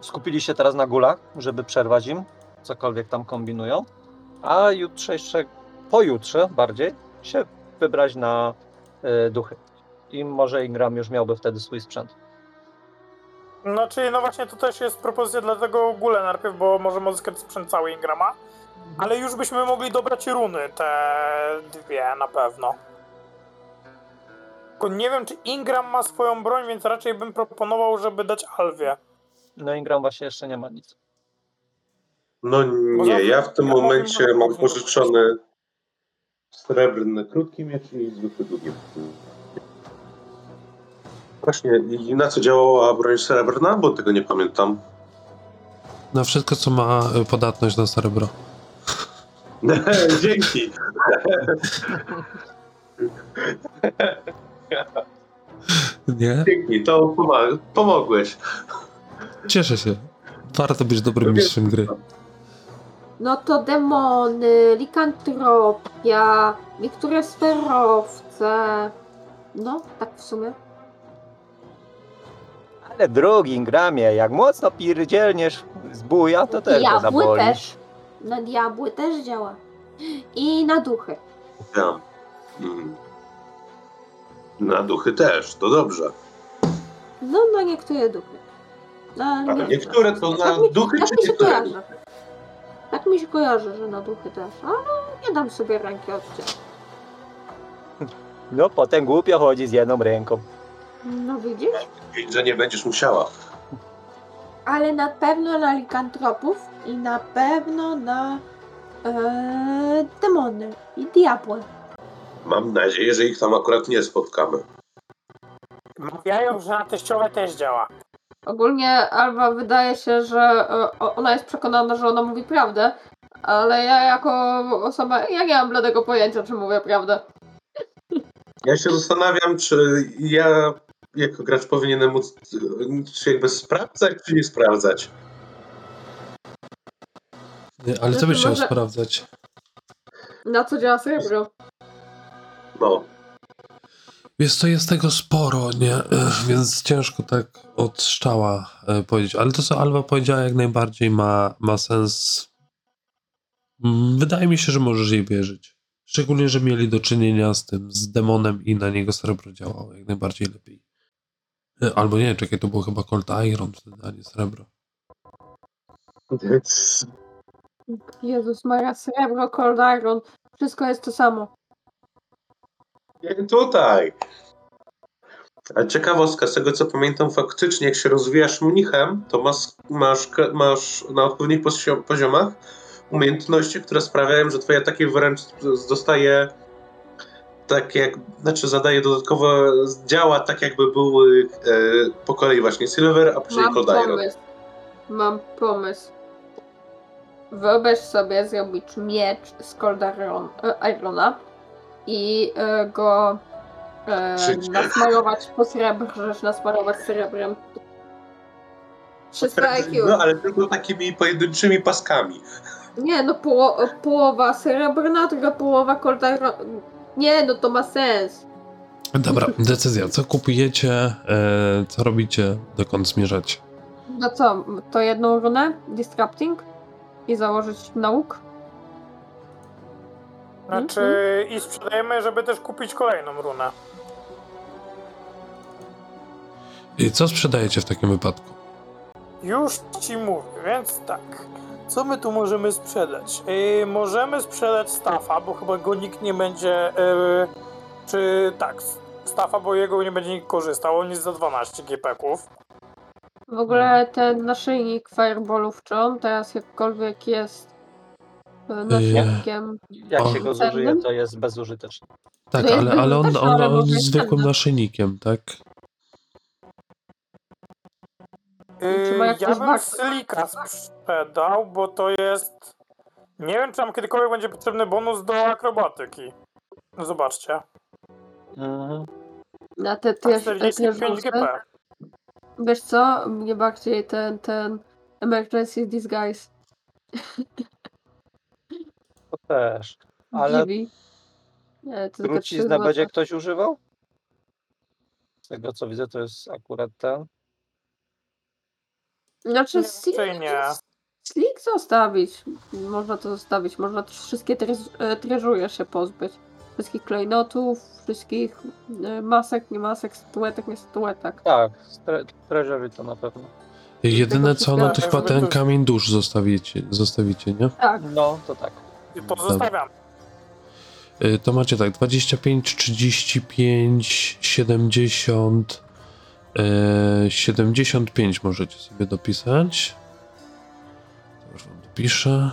skupili się teraz na gulach, żeby przerwać im, cokolwiek tam kombinują, a jutrzejsze, pojutrze bardziej, się wybrać na y, duchy. I może Ingram już miałby wtedy swój sprzęt. No czyli no właśnie to też jest propozycja dla tego gulę najpierw, bo możemy odzyskać sprzęt cały Ingrama. Ale już byśmy mogli dobrać runy, te dwie na pewno. Tylko nie wiem, czy Ingram ma swoją broń, więc raczej bym proponował, żeby dać Alwie. No Ingram właśnie jeszcze nie ma nic. No nie, ja w tym Ja momencie mogę- mam pożyczony srebrny krótki miecz i zwykły długi. Właśnie, i na co działała broń srebrna? Bo tego nie pamiętam. Na wszystko, co ma y, podatność na srebro. Dzięki. Nie? Dzięki, to pomogłeś. Cieszę się. Warto być dobrym mistrzem gry. No to demony, likantropia, niektóre sferowce. No, tak w sumie. Ale drugi Ingramie, jak mocno pierdzielniesz z buja, to też go Diabły zaboli. też. Na diabły też działa. I na duchy. Ja. Mm. Na duchy też, to dobrze. No, na niektóre duchy. No, ale Ale nie- niektóre to na mi- duchy tak czy mi się niektóre? kojarzy. Tak mi się kojarzy, że na duchy też. Ale nie dam sobie ręki odciąć. No potem głupio chodzi z jedną ręką. No widzisz? Wiedz, że nie będziesz musiała. Ale na pewno na likantropów i na pewno na e, demony i diabły. Mam nadzieję, że ich tam akurat nie spotkamy. Mawiają, że na teściowe też działa. Ogólnie Alba wydaje się, że e, ona jest przekonana, że ona mówi prawdę, ale ja jako osoba, ja nie mam bladego pojęcia, czy mówię prawdę. Ja się zastanawiam, czy ja jako gracz powinienem móc czy jakby sprawdzać, czy nie sprawdzać. Nie, Ale co byś chciał Może- sprawdzać? Na co działa srebro? No. Wiesz co, jest tego sporo, nie? Ech, Więc ciężko tak od strzała e, powiedzieć. Ale to, co Alwa powiedziała, jak najbardziej ma, ma sens. Mm, Wydaje mi się, że możesz jej wierzyć. Szczególnie, że mieli do czynienia z tym, z demonem i na niego srebro działało jak najbardziej lepiej. E, Albo nie, czekaj, to było chyba Colt Iron wtedy, a nie srebro. Jezus Maria, srebro, cold iron, wszystko jest to samo. Tutaj. Ale ciekawostka, z tego co pamiętam, faktycznie jak się rozwijasz mnichem, to masz, masz, masz na odpowiednich pozio- poziomach umiejętności, które sprawiają, że twoje ataki wręcz dostaje tak jak, znaczy zadaje dodatkowo, działa tak jakby były e, po kolei właśnie Silver, a później Mam Cold Iron. pomysł. Mam pomysł. Wyobraź sobie zrobić miecz z Cold Iron, e, Irona i e, go e, nasmarować po srebrze, nasmarować srebrem. Wszystko IQ. No ale tylko takimi pojedynczymi paskami. Nie, no poło połowa srebrna, druga połowa Iron. Nie, no to ma sens. Dobra, decyzja. Co kupujecie? E, co robicie? Dokąd zmierzacie? No co, to jedną runę? Disrupting? I założyć nauk? Znaczy, i sprzedajemy, żeby też kupić kolejną runę. I co sprzedajecie w takim wypadku? Już ci mówię, więc tak. Co my tu możemy sprzedać? Yy, możemy sprzedać Staffa, bo chyba go nikt nie będzie. Yy, czy tak, Staffa, bo jego nie będzie nikt korzystał. On jest za 12 GP-ków. W ogóle ten naszyjnik fireballów, czy on teraz jakkolwiek jest naszyjnikiem? Jak się go zużyje, to jest bezużyteczny. Tak, To jest ale, ale on, on, on jest zwykłym naszyjnikiem, tak? Czy ma Yy, ja bym wartość? Slika sprzedał, bo to jest... Nie wiem, czy nam kiedykolwiek będzie potrzebny bonus do akrobatyki. Zobaczcie. Mhm. Na te A 45 GP. Wiesz co? Mnie bardziej ten, ten Emergency Disguise To też. Ale dziwi. Nie, to tylko trzy truciznę złote. będzie ktoś używał? Z tego co widzę, to jest akurat ten. Znaczy, Slick, raczej nie. Slick zostawić. Można to zostawić. Można też wszystkie trez- e, treżury się pozbyć. Wszystkich klejnotów, wszystkich e, masek, nie masek, statuetek, nie statuetek. Tak, treasury to na pewno. Jedyne co, no to wszystkiego, chyba żeby ten to- kamień dusz zostawicie, zostawicie, nie? Tak, No, to tak. I to zostawiam. Y, To macie tak, 25, 35, 70, y, 75 możecie sobie dopisać. To już wam dopiszę.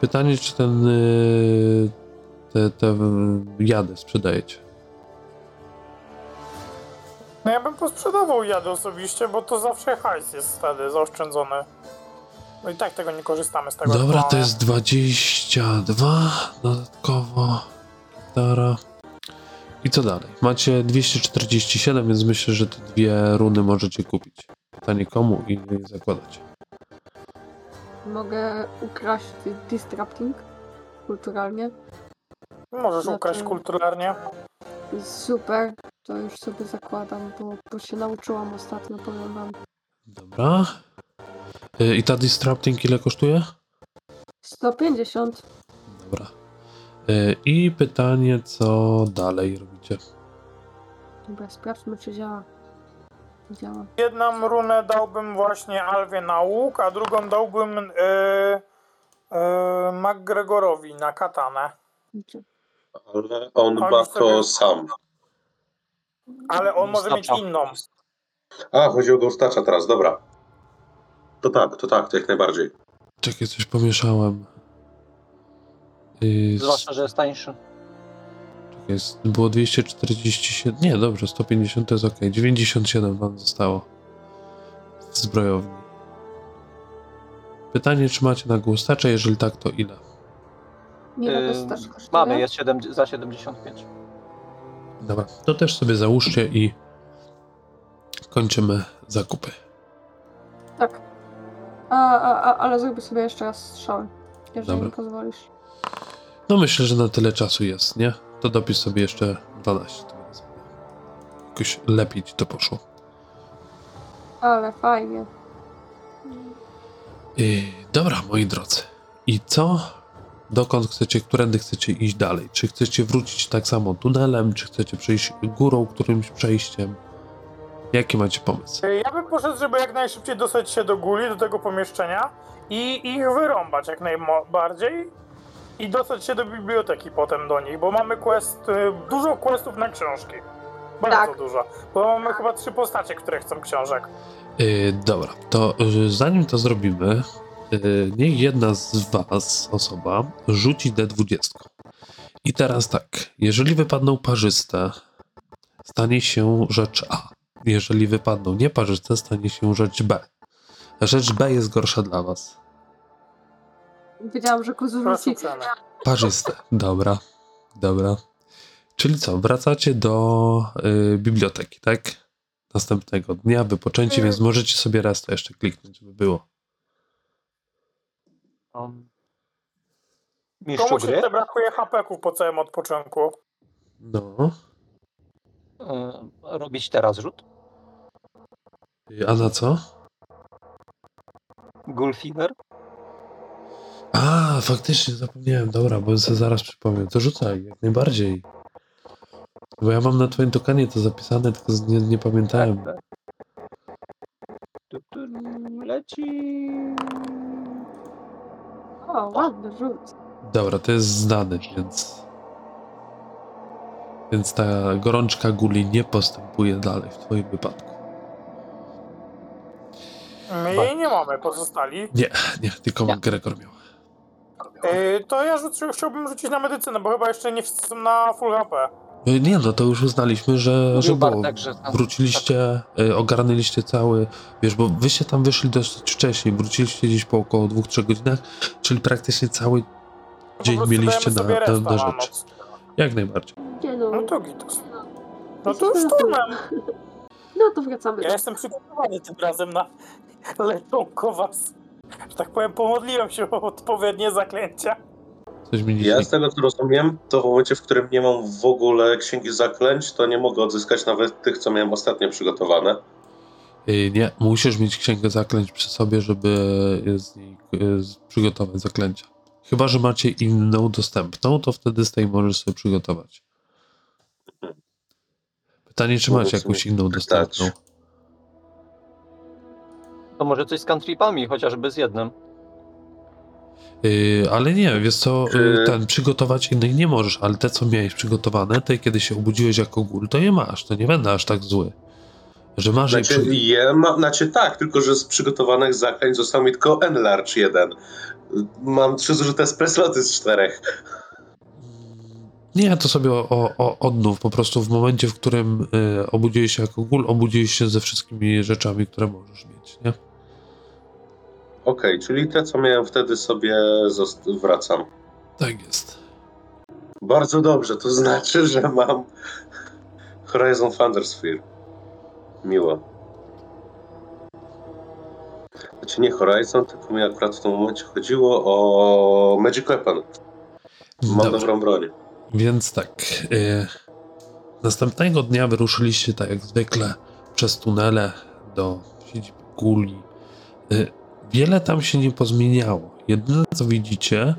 Pytanie, czy ten y, te, te jady sprzedajecie? No ja bym posprzedawał jady osobiście, bo to zawsze hajs jest wtedy zaoszczędzony. No i tak tego nie korzystamy z tego. Dobra, to jest 22 dodatkowo. Gitara. I co dalej? Macie 247, więc myślę, że te dwie runy możecie kupić. Pytanie komu i zakładać. mogę ukraść Disrupting kulturalnie. Możesz Znaczy- ukraść kulturalnie. Super, to już sobie zakładam, bo, bo się nauczyłam ostatnio, powiem wam. Dobra. Y, I ta Disrupting ile kosztuje? 150. Dobra. Y, I pytanie, co dalej robicie? Dobra, sprawdźmy, czy działa. Działa. Jedną runę dałbym właśnie Alwie na łuk, a drugą dałbym yy, yy, McGregorowi na katanę. Ale on On ma to sobie- sam. Ale on może mieć inną. A, chodzi o Ghostacza teraz, dobra. To tak, to tak, to jak najbardziej. Czekaj, coś pomieszałem. Zwłaszcza, że jest tańszy. Czekaj, jest- było 247. Nie, dobrze, 150 to jest ok. 97 wam zostało. Z zbrojowni. Pytanie, czy macie na głustacze? Jeżeli tak, to ile? Nie Yy, kosztuje? Mamy, jest 7, za 75. Dobra, to też sobie załóżcie i kończymy zakupy. Tak. A, a, a, ale zrobię sobie jeszcze raz strzały. Jeżeli Dobra. mi pozwolisz. No myślę, że na tyle czasu jest, nie? To dopisz sobie jeszcze 12. To będzie sobie Jakoś lepiej ci to poszło. Ale fajnie. Yy, dobra, moi drodzy. I co? Dokąd chcecie, którędy chcecie iść dalej? Czy chcecie wrócić tak samo tunelem, czy chcecie przejść górą którymś przejściem? Jaki macie pomysł? Yy, Ja bym poszedł, żeby jak najszybciej dostać się do guli, do tego pomieszczenia i ich wyrąbać jak najbardziej i dostać się do biblioteki potem do nich, bo mamy quest, yy, dużo questów na książki. Bardzo Tak. dużo. Bo mamy chyba trzy postacie, które chcą książek. Yy, dobra, to yy, zanim to zrobimy, yy, niech jedna z was, osoba, rzuci D20. I teraz tak, jeżeli wypadną parzyste, stanie się rzecz A. Jeżeli wypadną nieparzyste, stanie się rzecz B. Rzecz B jest gorsza dla was. Wiedziałam, że kuzu Proszę rzuci. cenę. Parzyste. Dobra, dobra. Czyli co, wracacie do y, biblioteki, tak? Następnego dnia, wypoczęci, Mm. więc możecie sobie raz to jeszcze kliknąć, żeby było. Um, mistrzu Komuś gry? jeszcze brakuje HP-ków po całym odpoczynku. No. Y, robić teraz rzut? Y, A na co? Gulfiver? A, faktycznie zapomniałem, dobra, bo sobie zaraz przypomnę. To rzucaj, jak najbardziej. Bo ja mam na twoim tokanie to zapisane, tylko nie, nie pamiętałem. Tak, Tu, tu, leci. O, ładny rzut. Dobra, to jest znany, więc... Więc ta gorączka guli nie postępuje dalej w twoim wypadku. My jej nie mamy, pozostali. Nie, tylko Nie. Gregor miał. Yy, to ja rzuc- chciałbym rzucić na medycynę, bo chyba jeszcze nie wszyscy są na full HP. Y, Nie, no to już uznaliśmy, że, że było. Wróciliście, y, ogarnęliście cały, wiesz, bo wyście tam wyszli dosyć wcześnie, wróciliście gdzieś po około dwóch, trzech godzinach, czyli praktycznie cały Po dzień mieliście na, na, na na rzecz. noc. Jak najbardziej. No? To gitos. No, No to już turnem. no to wracamy. Ja jestem przygotowany tym razem na leczonko was. Że tak powiem, pomodliłem się o odpowiednie zaklęcia. Coś mi Ja dzisiaj... z tego co rozumiem, to w momencie, w którym nie mam w ogóle księgi zaklęć, to nie mogę odzyskać nawet tych, co miałem ostatnio przygotowane. Y, Nie, musisz mieć księgę zaklęć przy sobie, żeby z niej y, z- przygotować zaklęcia. Chyba, że macie inną dostępną, to wtedy z tej możesz sobie przygotować. Pytanie, czy Mogę macie sobie jakąś inną pytać. dostępną? To może coś z cantripami, chociażby z jednym. Yy, ale nie, wiesz co, yy, ten przygotować innych nie możesz, ale te co miałeś przygotowane, te kiedy się obudziłeś jako gól, to je masz, to nie będę aż tak zły. Że masz Znaczy, przy... je ma, znaczy tak, tylko że z przygotowanych zaklęć został mi tylko Enlarge jeden. Mam trzy zużyte spresloty z czterech. Nie, to sobie o, o, odnów, po prostu w momencie, w którym yy, obudziłeś się jako gól, obudziłeś się ze wszystkimi rzeczami, które możesz mieć, nie? Okej, czyli te, co miałem wtedy sobie zost- wracam. Tak jest. Bardzo dobrze, to znaczy, że mam Horizon Thunder Sphere. Miło. Znaczy nie Horizon, tylko mi akurat w tym momencie chodziło o Magic Weapon. Mam Dobrze. dobrą broń. Więc tak. y, następnego dnia wyruszyliście tak jak zwykle przez tunele do siedziby Guli. Y, wiele tam się nie pozmieniało. Jedyne co widzicie,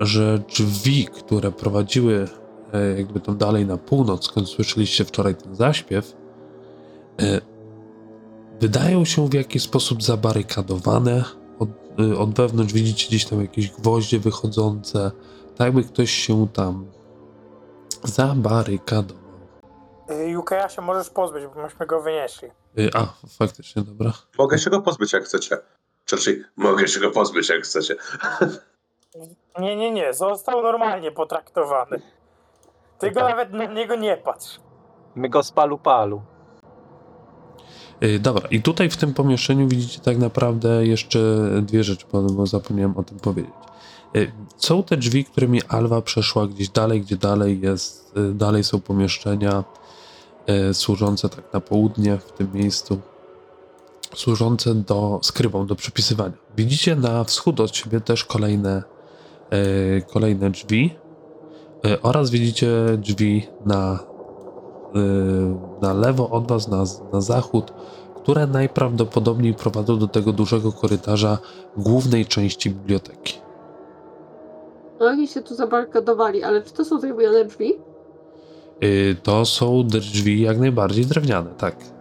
że drzwi, które prowadziły y, jakby tam dalej na północ, skąd słyszeliście wczoraj ten zaśpiew, y, wydają się w jakiś sposób zabarykadowane. Od, y, od wewnątrz widzicie gdzieś tam jakieś gwoździe wychodzące, tak jakby ktoś się tam zabarykadował. Jukeja się możesz pozbyć, bo myśmy go wynieśli. A, faktycznie, dobra. Mogę się go pozbyć jak chcecie. Czyli mogę się go pozbyć jak chcecie. Nie, nie, nie, został normalnie potraktowany. Ty go Dobra. nawet na niego nie patrz. My go z palu palu. Y, Dobra, i tutaj w tym pomieszczeniu widzicie tak naprawdę jeszcze dwie rzeczy, bo, bo zapomniałem o tym powiedzieć. Y, Są te drzwi, którymi Alwa przeszła gdzieś dalej, gdzie dalej jest, y, dalej są pomieszczenia służące tak na południe w tym miejscu, służące do skrybą, do przypisywania. Widzicie na wschód od siebie też kolejne, y, kolejne drzwi y, oraz widzicie drzwi na y, na lewo od was, na, na zachód, które najprawdopodobniej prowadzą do tego dużego korytarza głównej części biblioteki. No oni się tu zabarykadowali, ale czy to są zrobione drzwi? Y, To są drzwi jak najbardziej drewniane, tak.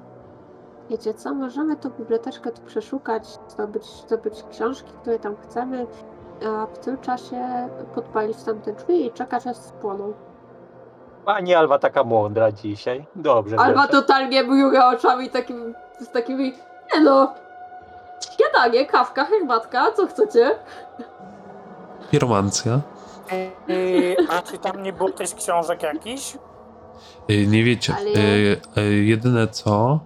Wiecie co, możemy tą biblioteczkę tu przeszukać, zdobyć, zdobyć książki, które tam chcemy, a w tym czasie podpalić tamte drzwi i czekać aż spłoną. Pani Alwa taka mądra dzisiaj. Dobrze. Alba dobrze. totalnie mruga oczami takim, z takimi, nie no, śniadanie, kawka, herbatka, co chcecie? Piromancja. Y, a czy tam nie było też książek jakichś? Y, Nie wiecie. Ale- Y, y, Jedyne co,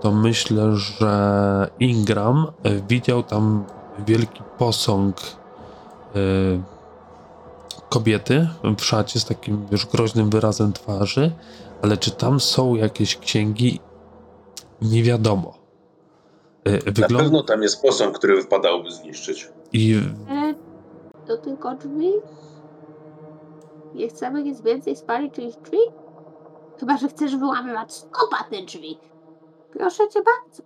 to myślę, że Ingram y, widział tam wielki posąg y, kobiety w szacie z takim już groźnym wyrazem twarzy, ale czy tam są jakieś księgi, nie wiadomo. Y, Na Wygląda pewno tam jest posąg, który wypadałoby zniszczyć. i E, to tylko drzwi? Nie chcemy nic więcej spalić niż drzwi? Chyba, że chcesz wyłamywać stopa te drzwi. Proszę cię bardzo.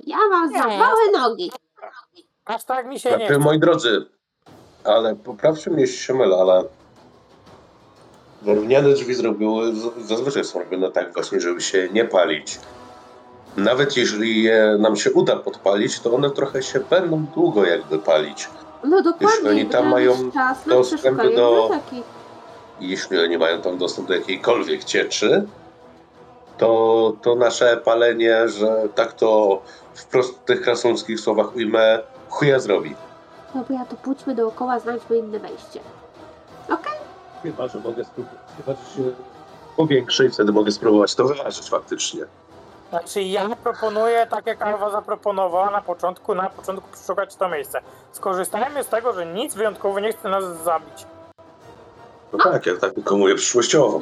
Ja mam Nie. za małe nogi. Aż tak mi się nie Znaczy, chce. moi drodzy, ale poprawcie mnie, jeśli się mylę, ale drewniane drzwi zrobiły, z- zazwyczaj są robione tak właśnie, żeby się nie palić. Nawet jeżeli je nam się uda podpalić, to one trochę się będą długo jakby palić. No dokładnie. Jeśli oni tam mają czas dostęp do- biblioteki. Jeśli oni mają tam dostęp do jakiejkolwiek cieczy, to, to nasze palenie, że tak to w prostych krasnoludzkich słowach ujmę, chuja zrobi. Dobra, to pójdźmy dookoła, znajdźmy inne wejście. Okej? Chyba, że mogę spróbować. Chyba, że się powiększę i wtedy mogę spróbować to wyważyć faktycznie. Znaczy ja proponuję, tak jak Alwa zaproponowała na początku, na początku przeszukać to miejsce. Skorzystajmy z tego, że nic wyjątkowo nie chce nas zabić. No tak, ja tak tylko mówię przyszłościowo.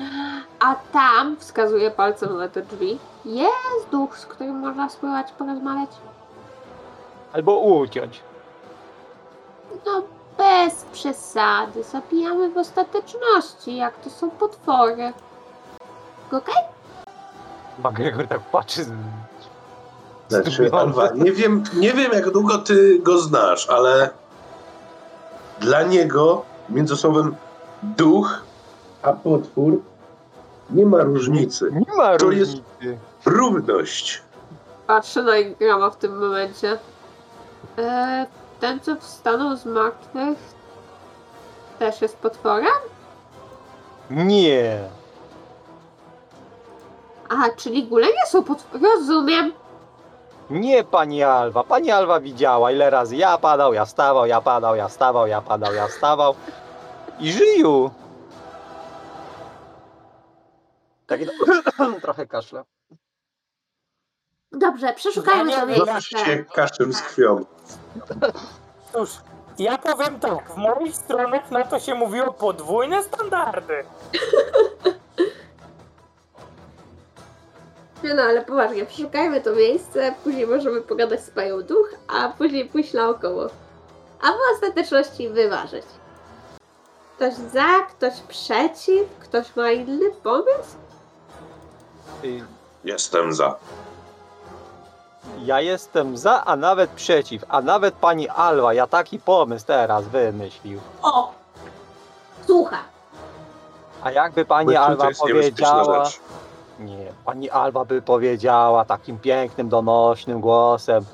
A tam, wskazuje palcem na te drzwi, jest duch, z którym można spróbować porozmawiać. Albo uciąć. No, bez przesady. Zabijamy w ostateczności, jak to są potwory. Okej? McGregor tak patrzy z... Znaczy, zdumiony. Alwa, nie wiem, nie wiem jak długo ty go znasz, ale dla niego między słowem duch a potwór nie ma różnicy. Nie ma To jest- różnicy. Równość. Patrzę na Ingrama w tym momencie. E, ten, co wstanął z martwych, też jest potworem? Nie. Aha, czyli góle nie są potwory. Rozumiem. Nie, pani Alwa. Pani Alwa widziała, ile razy ja padał, ja wstawał, ja padał, ja wstawał, ja padał, ja wstawał. I żyju. Tak, trochę kaszle. Dobrze, przeszukajmy to miejsce. kaszem z krwią. Cóż, ja powiem tak, w moich stronach na to się mówiło podwójne standardy. Nie no, ale poważnie, przeszukajmy to miejsce, później możemy pogadać z panią duch, a później pójść naokoło. A w ostateczności wyważyć. Ktoś za, ktoś przeciw, ktoś ma inny pomysł? Jestem za. Ja jestem za, a nawet przeciw. A nawet pani Alwa, ja taki pomysł teraz wymyślił. O! Słucham. A jakby pani to Alwa powiedziała... Nie, pani Alba by powiedziała takim pięknym, donośnym głosem.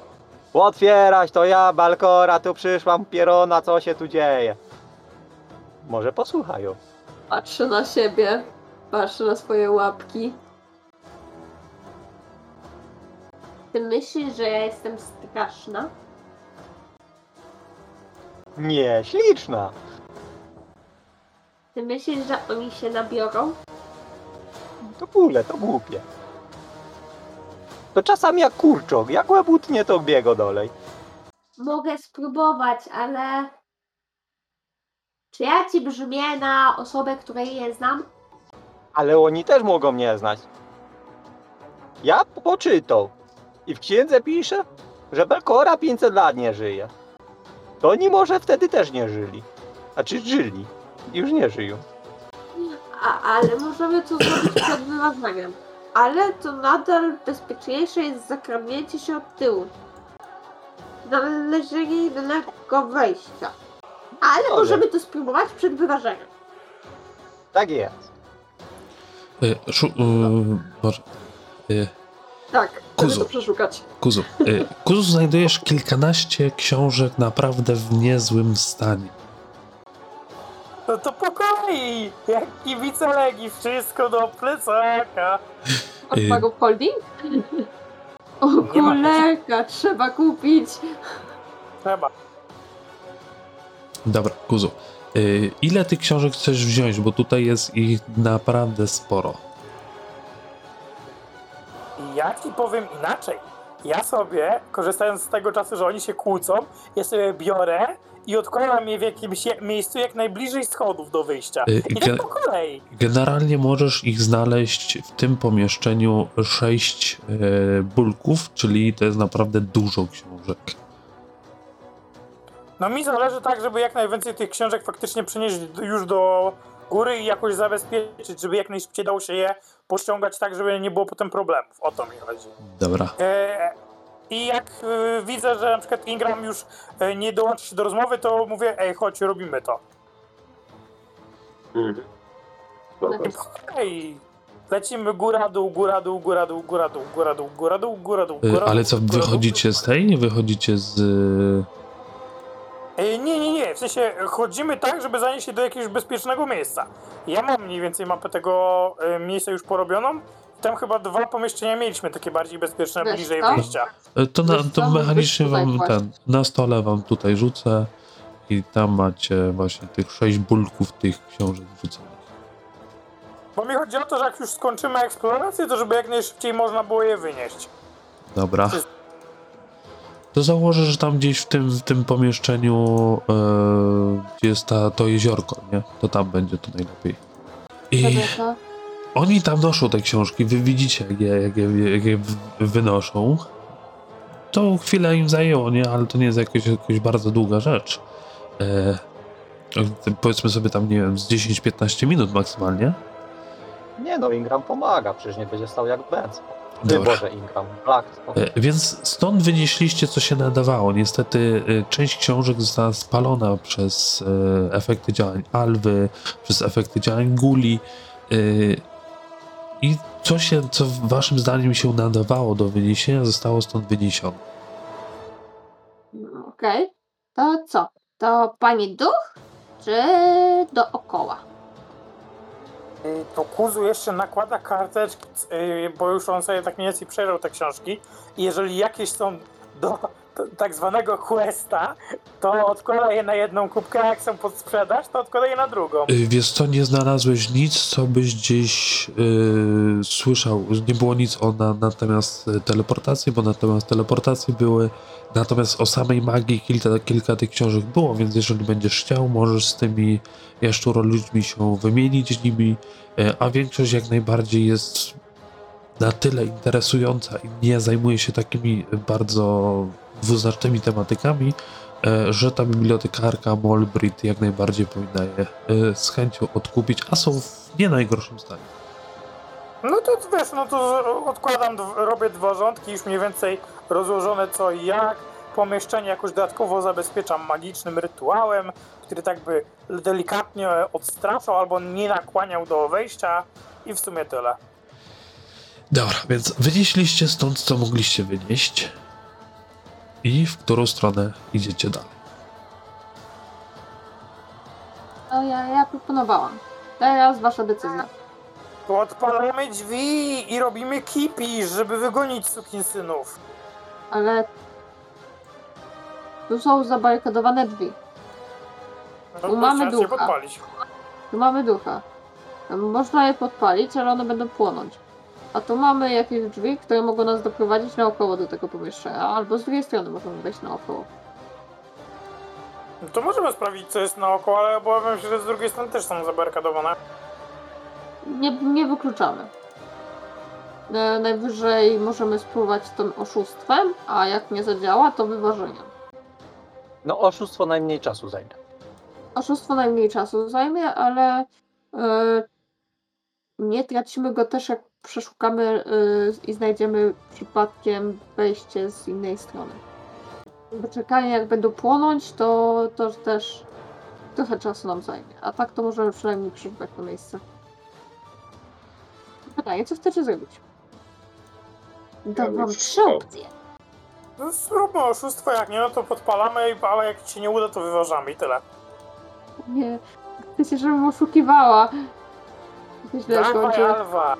Otwierać, to ja, Balkora, tu przyszłam, Pierona, co się tu dzieje? Może posłuchają. Patrzę na siebie, patrzę na swoje łapki. Ty myślisz, że ja jestem straszna? Nie, śliczna. Ty myślisz, że oni się nabiorą? To bóle, to głupie. To czasami jak kurczok, jak łeb utnie, to biego dolej. Mogę spróbować, ale... Czy ja ci brzmię na osobę, której nie znam? Ale oni też mogą mnie znać. Ja poczytał. I w księdze pisze, że Belkora 500 lat nie żyje. To oni może wtedy też nie żyli. Znaczy żyli. Już nie żyją. A, ale możemy to zrobić przed wyważeniem. Ale to nadal bezpieczniejsze jest zakradnięcie się od tyłu. Znalezienie innego wejścia. Ale Dobrze. możemy to spróbować przed wyważeniem. Tak jest. Y, Szu, y, Boże. Y, Tak, Kuzu. przeszukać. Kuzu. Y, Kuzu, znajdujesz kilkanaście książek naprawdę w niezłym stanie. No to po kolei, jak kibice Legii, wszystko do plecaka. Odpagą holding? O, kulerka, trzeba kupić. Trzeba. Dobra, Kuzu. Y, ile tych książek chcesz wziąć? Bo tutaj jest ich naprawdę sporo. Ja ci powiem inaczej. Ja sobie, korzystając z tego czasu, że oni się kłócą, ja sobie biorę i odkładam je w jakimś je- miejscu jak najbliżej schodów do wyjścia. Y, I ge- tak po kolei. Generalnie możesz ich znaleźć w tym pomieszczeniu sześć e, bulków, czyli to jest naprawdę dużo książek. No mi zależy tak, żeby jak najwięcej tych książek faktycznie przynieść już do góry i jakoś zabezpieczyć, żeby jak najszybciej dało się je pościągać tak, żeby nie było potem problemów. O to mi chodzi. Dobra. E, I jak e, widzę, że na przykład Ingram już e, nie dołączy się do rozmowy, to mówię, ej, chodź, robimy to. Mhm. Hej, lecimy góra, dół, góra, dół, góra, dół, góra, dół, góra, dół, góra, dół, góra, dół, Y, góra, ale dół, co, góra, dół. wychodzicie z tej? Wychodzicie z... y, E, Nie, nie, nie, w sensie chodzimy tak, żeby zanieść się do jakiegoś bezpiecznego miejsca. Ja mam mniej więcej mapę tego e, miejsca już porobioną. I tam chyba dwa pomieszczenia mieliśmy takie bardziej bezpieczne, Wiesz bliżej co? wyjścia. y, To, na, Wiesz to co, mechanicznie tutaj wam właśnie. ten... Na stole wam tutaj rzucę i tam macie właśnie tych sześć bulków tych książek wrzuconych. Bo mi chodzi o to, że jak już skończymy eksplorację, to żeby jak najszybciej można było je wynieść. Dobra. To założę, że tam gdzieś w tym, w tym pomieszczeniu, gdzie jest ta, to jeziorko, nie? To tam będzie to najlepiej. I oni tam noszą te książki, wy widzicie, jak je, jak je, jak je wynoszą. To chwilę im zajęło, nie? Ale to nie jest jakoś, jakoś bardzo długa rzecz. E, powiedzmy sobie tam, nie wiem, z 10-15 minut maksymalnie. Nie no, Ingram pomaga, przecież nie będzie stał jak Benz. Ty. Boże, Ingram, Black. E, Więc stąd wynieśliście, co się nadawało. Niestety e, część książek została spalona przez e, efekty działań Alwy, przez efekty działań Guli. I co się, co waszym zdaniem się nadawało do wyniesienia, zostało stąd wyniesione. okej. To co? To pani duch? Czy dookoła? Y, To Kuzu jeszcze nakłada karteczki, y, bo już on sobie tak mniej więcej przejrzał te książki i jeżeli jakieś są do tak zwanego questa, to odkłada je na jedną kubkę, a jak są pod sprzedaż, to odkłada je na drugą. E, Wiesz co, nie znalazłeś nic, co byś gdzieś e, słyszał. Nie było nic o na, natomiast teleportacji, bo natomiast teleportacji były. Natomiast o samej magii kilka, kilka tych książek było, więc jeżeli będziesz chciał, możesz z tymi jaszczuro ludźmi się wymienić nimi, e, a większość jak najbardziej jest na tyle interesująca i nie zajmuje się takimi bardzo dwuznacznymi tematykami, e, że ta bibliotekarka Molbrit jak najbardziej powinna je e, z chęcią odkupić, a są w nie najgorszym stanie. No to wiesz, no to z- odkładam, robię dwa rządki, już mniej więcej rozłożone co i jak. Pomieszczenie jakoś dodatkowo zabezpieczam magicznym rytuałem, który tak by delikatnie odstraszał albo nie nakłaniał do wejścia i w sumie tyle. Dobra, więc wynieśliście stąd, co mogliście wynieść i w którą stronę idziecie dalej. No ja, ja proponowałam. Teraz wasza decyzja. To odpalamy drzwi i robimy kipi, żeby wygonić sukinsynów. Ale tu są zabarykadowane drzwi. No mamy trzeba się ducha. podpalić. Tu mamy ducha. Można je podpalić, ale one będą płonąć. A tu mamy jakieś drzwi, które mogą nas doprowadzić naokoło do tego pomieszczenia, albo z drugiej strony możemy wejść naokoło. No to możemy sprawdzić co jest naokoło, ale obawiam się, że z drugiej strony też są zabarykadowane. Nie, nie wykluczamy. Najwyżej możemy spróbować tym oszustwem, a jak nie zadziała, to wyważeniem. No oszustwo najmniej czasu zajmie. Oszustwo najmniej czasu zajmie, ale e, nie tracimy go też, jak przeszukamy e, i znajdziemy przypadkiem wejście z innej strony. Bo czekanie, jak będą płonąć, to, to też trochę czasu nam zajmie. A tak to możemy przynajmniej przeszukać to miejsce. Pytanie, co chcecie zrobić? Wam trzy opcje. No zróbmy oszustwo, jak nie, no to podpalamy, i- ale jak się nie uda, to wyważamy i tyle. Nie, chcecie, żebym oszukiwała. To źle Dawaj, skończy. Alwa!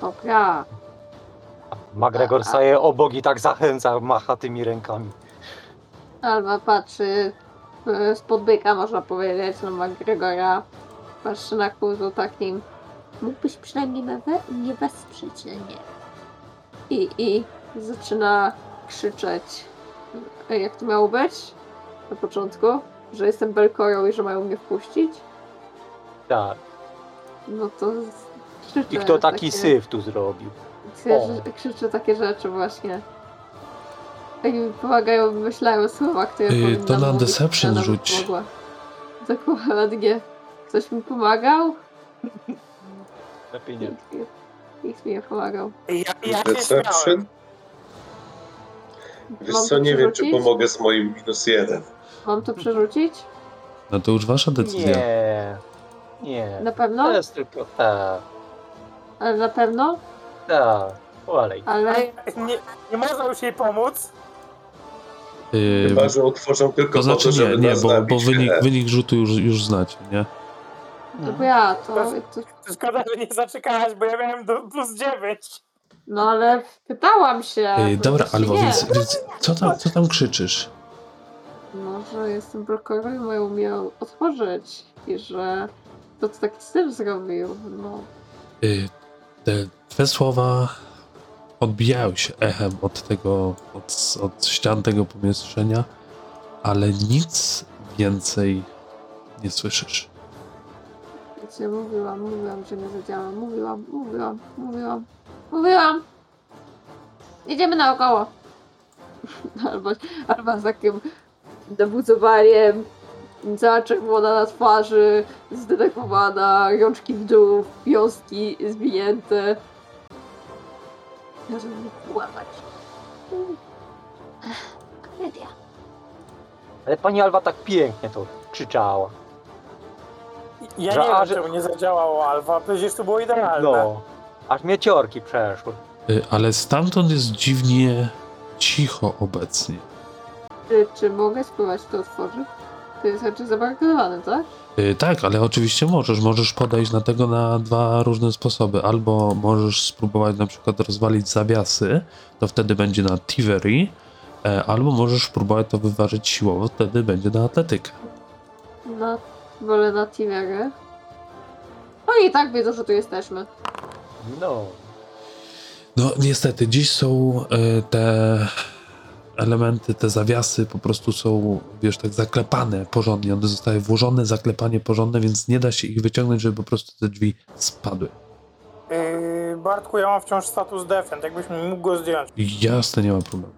Dobra. McGregor staje obok i tak zachęca, macha tymi rękami. Alba patrzy y, spod byka, można powiedzieć, na McGregora. Patrzy na kurzu takim. Mógłbyś przynajmniej na we, nie wesprzeć mnie. I, I zaczyna krzyczeć. Jak to miało być? Na początku? Że jestem Belkorą i że mają mnie wpuścić? Tak. No to krzyczę. I kto taki takie- syf tu zrobił? Krzyczę, krzyczę takie rzeczy właśnie. Tak mi pomagają, wymyślają słowa, które Yy, to na mówić, deception rzuć. Dokładnie. Ktoś mi pomagał? Lepiej nie. Nikt, mi- nie pomagał. Ja, ja się Deception? śmiałem. Wiesz Mam co, to nie wiem, czy przerzucić? pomogę z moim minus jeden. Mam to przerzucić? No to już wasza decyzja. Nie. Nie. Na To pewno? jest tylko tak. Ale na pewno? Tak. Olej. Ale Nie, nie można już jej pomóc. Yy, Chyba, że utworzą tylko to znaczy po to, żeby nie, nie, nas bo, zabić. bo wynik, wynik rzutu już, już znacie, nie? dobra, to, to... Szkoda, że nie zaczekałaś, bo ja miałem do plus 9. No ale pytałam się. Yy, to dobra, Alwo, nie. więc, więc co, tam, co tam krzyczysz? No, że jestem blokerem i mają mnie otworzyć. I że to co taki z tym zrobił, no. Y, te twoje słowa odbijają się echem od tego, od, od ścian tego pomieszczenia, ale nic więcej nie słyszysz. Ja mówiłam, mówiłam, że nie zadziała. Mówiłam, mówiłam, mówiłam, mówiłam. Idziemy naokoło. Albo, albo z takim nabuzowaniem, cała czerwona na twarzy, zdenerwowana, rączki w dół, wiązki zwinięte. Żeby nie kłamać. Komedia. Ale pani Alwa tak pięknie to krzyczała. Ja Że- nie a, wiem, czemu nie zadziałało Alfa, przecież to było idealne. No. Aż mnie ciorki przeszły. Y, ale stamtąd jest dziwnie cicho obecnie. Czy, czy mogę spróbować to otworzyć? To jest raczej zabarkowane, tak? Y, tak, ale oczywiście możesz. Możesz podejść na tego na dwa różne sposoby. Albo możesz spróbować na przykład rozwalić zawiasy, to wtedy będzie na Tivery, e, albo możesz próbować to wyważyć siłowo, wtedy będzie na atletykę. Na, wolę na Tiverę. Oni i tak wiedzą, że tu jesteśmy. No. No niestety, dziś są e, te elementy, te zawiasy po prostu są, wiesz, tak zaklepane porządnie. One zostały włożone, zaklepanie porządne, więc nie da się ich wyciągnąć, żeby po prostu te drzwi spadły. Yy, Bartku, ja mam wciąż status defend, jakbyś mi mógł go zdjąć. Jasne, nie ma problemu.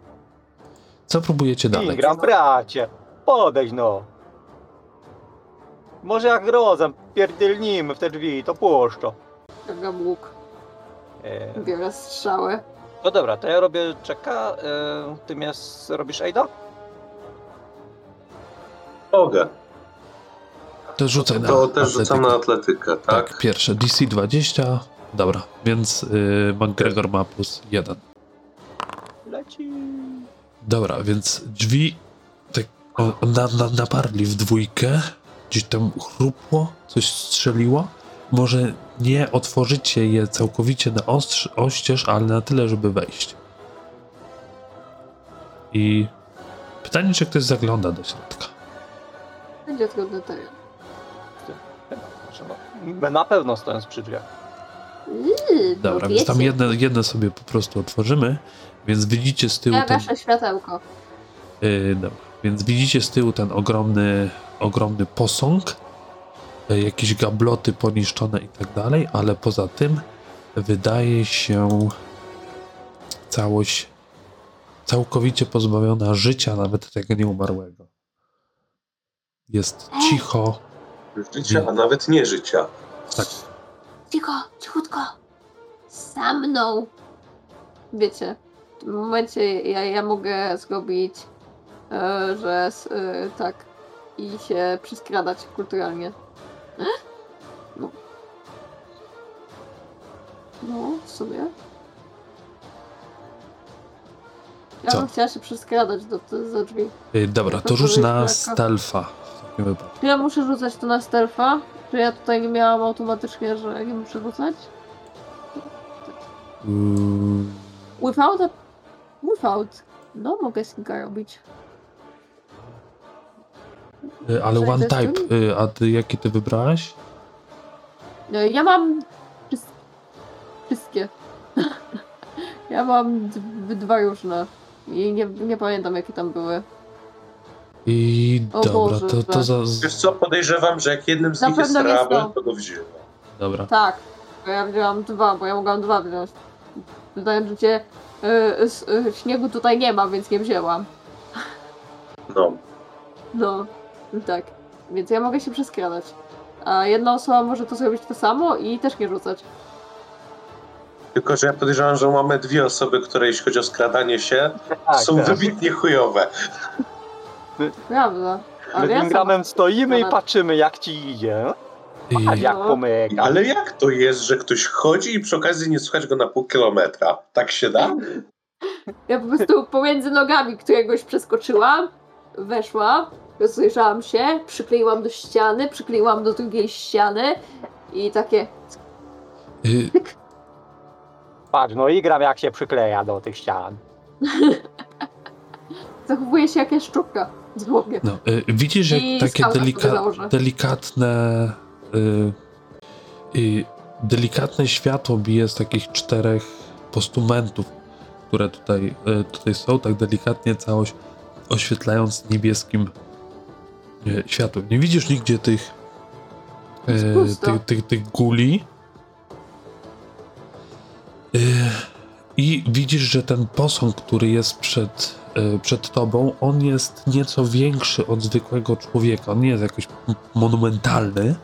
Co próbujecie dalej? Ingram, bracie. Podejdź no. Może jak grozem pierdylnijmy w te drzwi, to puszczo. Ściągam łuk, E, biorę strzałę. no dobra, to ja robię czeka. E, ty mnie s- robisz Aida? Mogę. To rzucaj na To też rzucam na atletykę. atletykę, tak? Tak, pierwsze DC 20. Dobra, więc y, McGregor ma plus 1. Leci. Dobra, więc drzwi tak o, na, na, naparli w dwójkę, gdzieś tam chrupło, coś strzeliło. Może nie otworzycie je całkowicie na ostrz, oścież, ale na tyle, żeby wejść. I pytanie, czy ktoś zagląda do środka. Będzie trudny teren. Trzeba. Na pewno stojąc przy drzwiach. Yy, Dobra, więc tam jedne, jedne sobie po prostu otworzymy, więc widzicie z tyłu Ja ten... gaszę światełko. Yy, dobra. Więc widzicie z tyłu ten ogromny, ogromny posąg, yy, jakieś gabloty poniszczone i tak dalej, ale poza tym wydaje się całość całkowicie pozbawiona życia, nawet tego nieumarłego. Jest cicho. Życia, a nawet nie życia. Tak. Cicho, cichutko. Za mną. Wiecie, w tym momencie ja, ja mogę zrobić, e, że e, tak i się przyskradać kulturalnie. No. No, w sumie. Ja Co? bym chciała się przyskradać do, do, do drzwi. Yy, dobra, to rzuć na w takim wypadku. Czy ja muszę rzucać to na stealtha? Czy ja tutaj nie miałam automatycznie, że nie muszę rzucać? Yy, Without a... Without. No, mogę sneaka robić. Yy, ale one type, yy, a ty jaki ty wybrałaś? No, Ja mam... wszys- Wszystkie. ja mam d- dwa różne. I nie, nie pamiętam, jakie tam były. I O dobra, Boże, to, to tak. za... Wiesz co, podejrzewam, że jak jednym z Na nich jest pewno to. to go wzięła. Dobra. Tak. Bo ja wzięłam dwa, bo ja mogłam dwa wziąć. Wydaje mi się, y, s- y, śniegu tutaj nie ma, więc nie wzięłam. No. No, tak. Więc ja mogę się przeskradać. A jedna osoba może to zrobić to samo i też nie rzucać. Tylko, że ja podejrzewam, że mamy dwie osoby, które jeśli chodzi o skradanie się, Tak, są tak. wybitnie chujowe. Prawda. Ale My ja z Ingramem stoimy i patrzymy jak ci idzie. A I, jak No. pomyka. Ale jak to jest, że ktoś chodzi i przy okazji nie słychać go na pół kilometra? Tak się da? Ja po prostu pomiędzy nogami któregoś przeskoczyłam, weszłam, rozejrzałam się, przykleiłam do ściany, przykleiłam do drugiej ściany i takie. y, Patrz, no Igram jak się przykleja do tych ścian. Zachowuje się jak jaszczurka. Dosłownie. no, y, widzisz, jak I takie skałka sobie delika założę. delikatne y, I delikatne światło bije z takich czterech postumentów, które tutaj, e, tutaj są, tak delikatnie całość oświetlając niebieskim e, światłem. Nie widzisz nigdzie tych, e, tych, tych, tych guli. E, I widzisz, że ten posąg, który jest przed, e, przed tobą, on jest nieco większy od zwykłego człowieka. On nie jest jakoś monumentalny,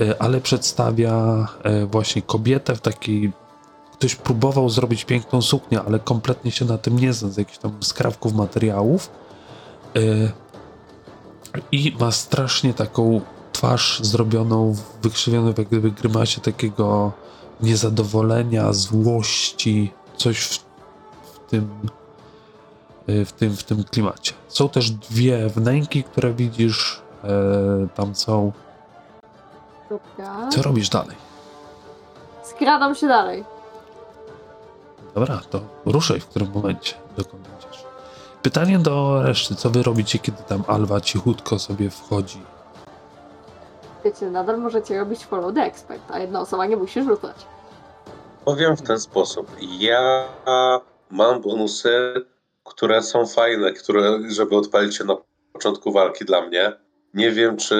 e, ale przedstawia e, właśnie kobietę w takiej. Ktoś próbował zrobić piękną suknię, ale kompletnie się na tym nie zna, z jakichś tam skrawków materiałów. I ma strasznie taką twarz zrobioną, wykrzywioną jak gdyby grymasie takiego niezadowolenia, złości, coś w, w tym y, w tym, w tym klimacie. Są też dwie wnęki, które widzisz, e, tam są. Dobra. Co robisz dalej? Skradam się dalej. Dobra, to ruszaj w którym momencie, dokąd idziesz. Pytanie do reszty, co wy robicie, kiedy tam Alwa cichutko sobie wchodzi? Wiecie, nadal możecie robić follow the expert, a jedna osoba nie musi rzucać. Powiem w ten sposób. Ja mam bonusy, które są fajne, które, żeby odpalić je na początku walki dla mnie. Nie wiem, czy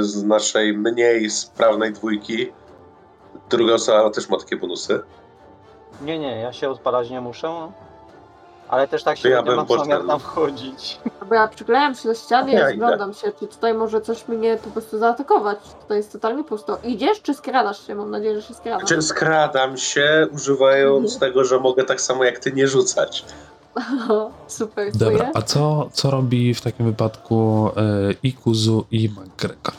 z naszej mniej sprawnej dwójki druga osoba też ma takie bonusy. Nie, nie, ja się odpalać nie muszę. Ale też tak się ja nie mam zamiar poszedł. tam wchodzić. Dobra, przyklejam się do ściany Ja i rozglądam się, czy tutaj może coś mnie po prostu zaatakować. Tutaj jest totalnie pusto. Idziesz, czy skradasz się? Mam nadzieję, że się skradasz. Znaczy, skradam się, używając tego, że mogę tak samo jak ty nie rzucać. Super, Dobra, a co, co robi w takim wypadku e, i Kuzu i McGregor?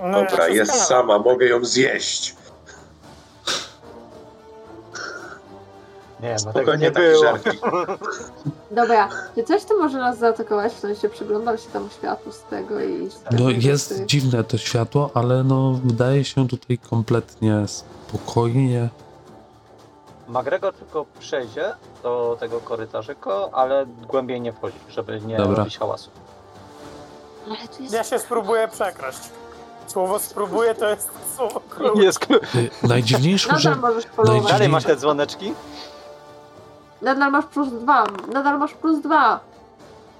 No, ja Dobra, jest sama, mogę ją zjeść. Nie, no tego nie było. Dobra, czy coś tu może nas zaatakować? W sensie przyglądam się tam światu z tego i... No jest dziwne to światło, ale no wydaje się tutaj kompletnie spokojnie. McGregor tylko przejdzie do tego korytarzyka, ale głębiej nie wchodzi, żeby nie Dobra. robić hałasu. Jest... Ja się spróbuję przekraść. Słowo spróbuję to jest słowo klucz. Jest klu- Y, najdziwniejszą polować. Najdziwniej- Dalej masz te dzwoneczki? Nadal masz plus dwa. Nadal masz plus dwa.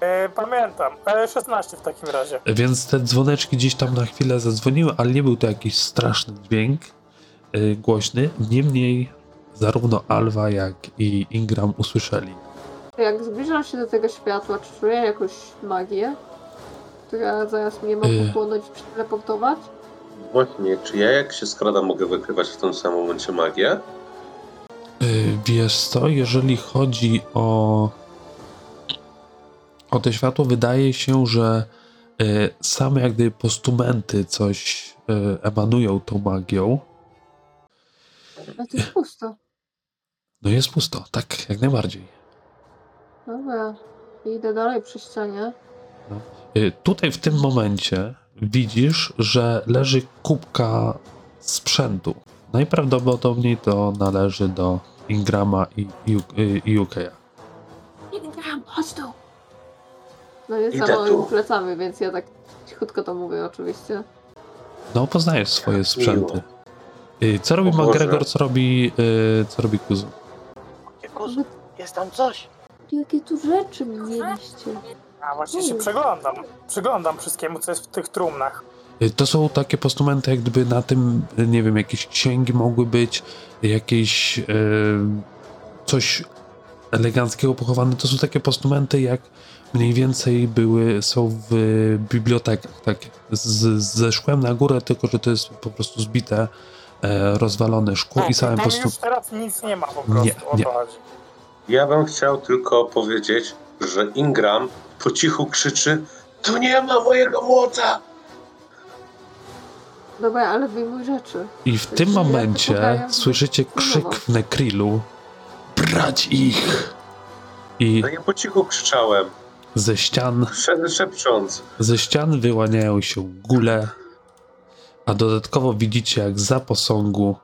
E, pamiętam, ale 16 w takim razie. więc te dzwoneczki gdzieś tam na chwilę zadzwoniły, ale nie był to jakiś straszny dźwięk y, głośny. Niemniej zarówno Alwa, jak i Ingram usłyszeli. Jak zbliżam się do tego światła, czy czuję jakąś magię, która zaraz mnie ma Y. pochłonąć i przeteleportować? Właśnie, czy ja jak się skradam mogę wykrywać w tym samym momencie magię? Y, Wiesz co, jeżeli chodzi o, o to światło, wydaje się, że y, same jak gdyby postumenty coś y, emanują tą magią. Ale to jest pusto. No jest pusto, tak, jak najbardziej. Dobra. Idę dalej przy ścianie. Y, Tutaj w tym momencie widzisz, że leży kubka sprzętu. Najprawdopodobniej to należy do Ingrama i, i, i Ukeya. Ingram, chodź tu! No jest Idę za moimi plecami, więc ja tak cichutko to mówię oczywiście. No, poznajesz swoje sprzęty. Y, Co robi O Boże. McGregor, co robi, y, co robi Kuzu? Wy Jest tam coś. jakie tu rzeczy mieliście? A właśnie się przeglądam. Przyglądam wszystkiemu, co jest w tych trumnach. Y, To są takie postumenty, jak gdyby na tym, nie wiem, jakieś księgi mogły być, jakieś y, coś eleganckiego pochowane. To są takie postumenty, jak mniej więcej były, są w bibliotekach, tak, z, ze szkłem na górę, tylko że to jest po prostu zbite, e, rozwalone szkło i same tam postu... już teraz nic nie ma po prostu, Nie, nie. Ja bym chciał tylko powiedzieć, że Ingram po cichu krzyczy Tu nie ma mojego młota! Dobra, ale wyjmuj rzeczy. I w tym momencie wypowiadają słyszycie krzyk Nekrilu. Brać ich! I No ja po cichu krzyczałem, ze ścian, szep- szepcząc. ze ścian wyłaniają się gule, a dodatkowo widzicie, jak za posągu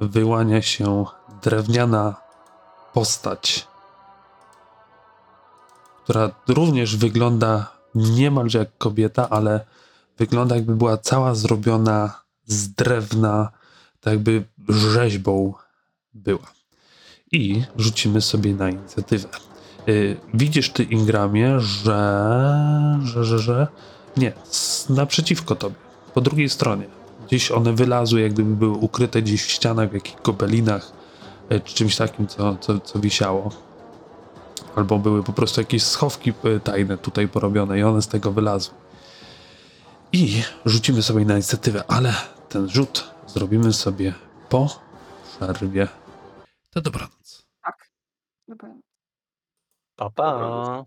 wyłania się drewniana postać, która również wygląda niemalże jak kobieta, ale wygląda jakby była cała zrobiona z drewna, tak jakby rzeźbą była. I rzucimy sobie na inicjatywę. Y, widzisz ty, Ingramie, że, że, że, że, nie, naprzeciwko tobie, po drugiej stronie. Gdzieś one wylazły, jak gdyby były ukryte gdzieś w ścianach, w jakichś gobelinach, y, czy czymś takim, co, co, co wisiało. Albo były po prostu jakieś schowki y, tajne tutaj porobione i one z tego wylazły. I rzucimy sobie na inicjatywę, ale ten rzut zrobimy sobie po przerwie. To dobranoc. Dobra. Pa, pa.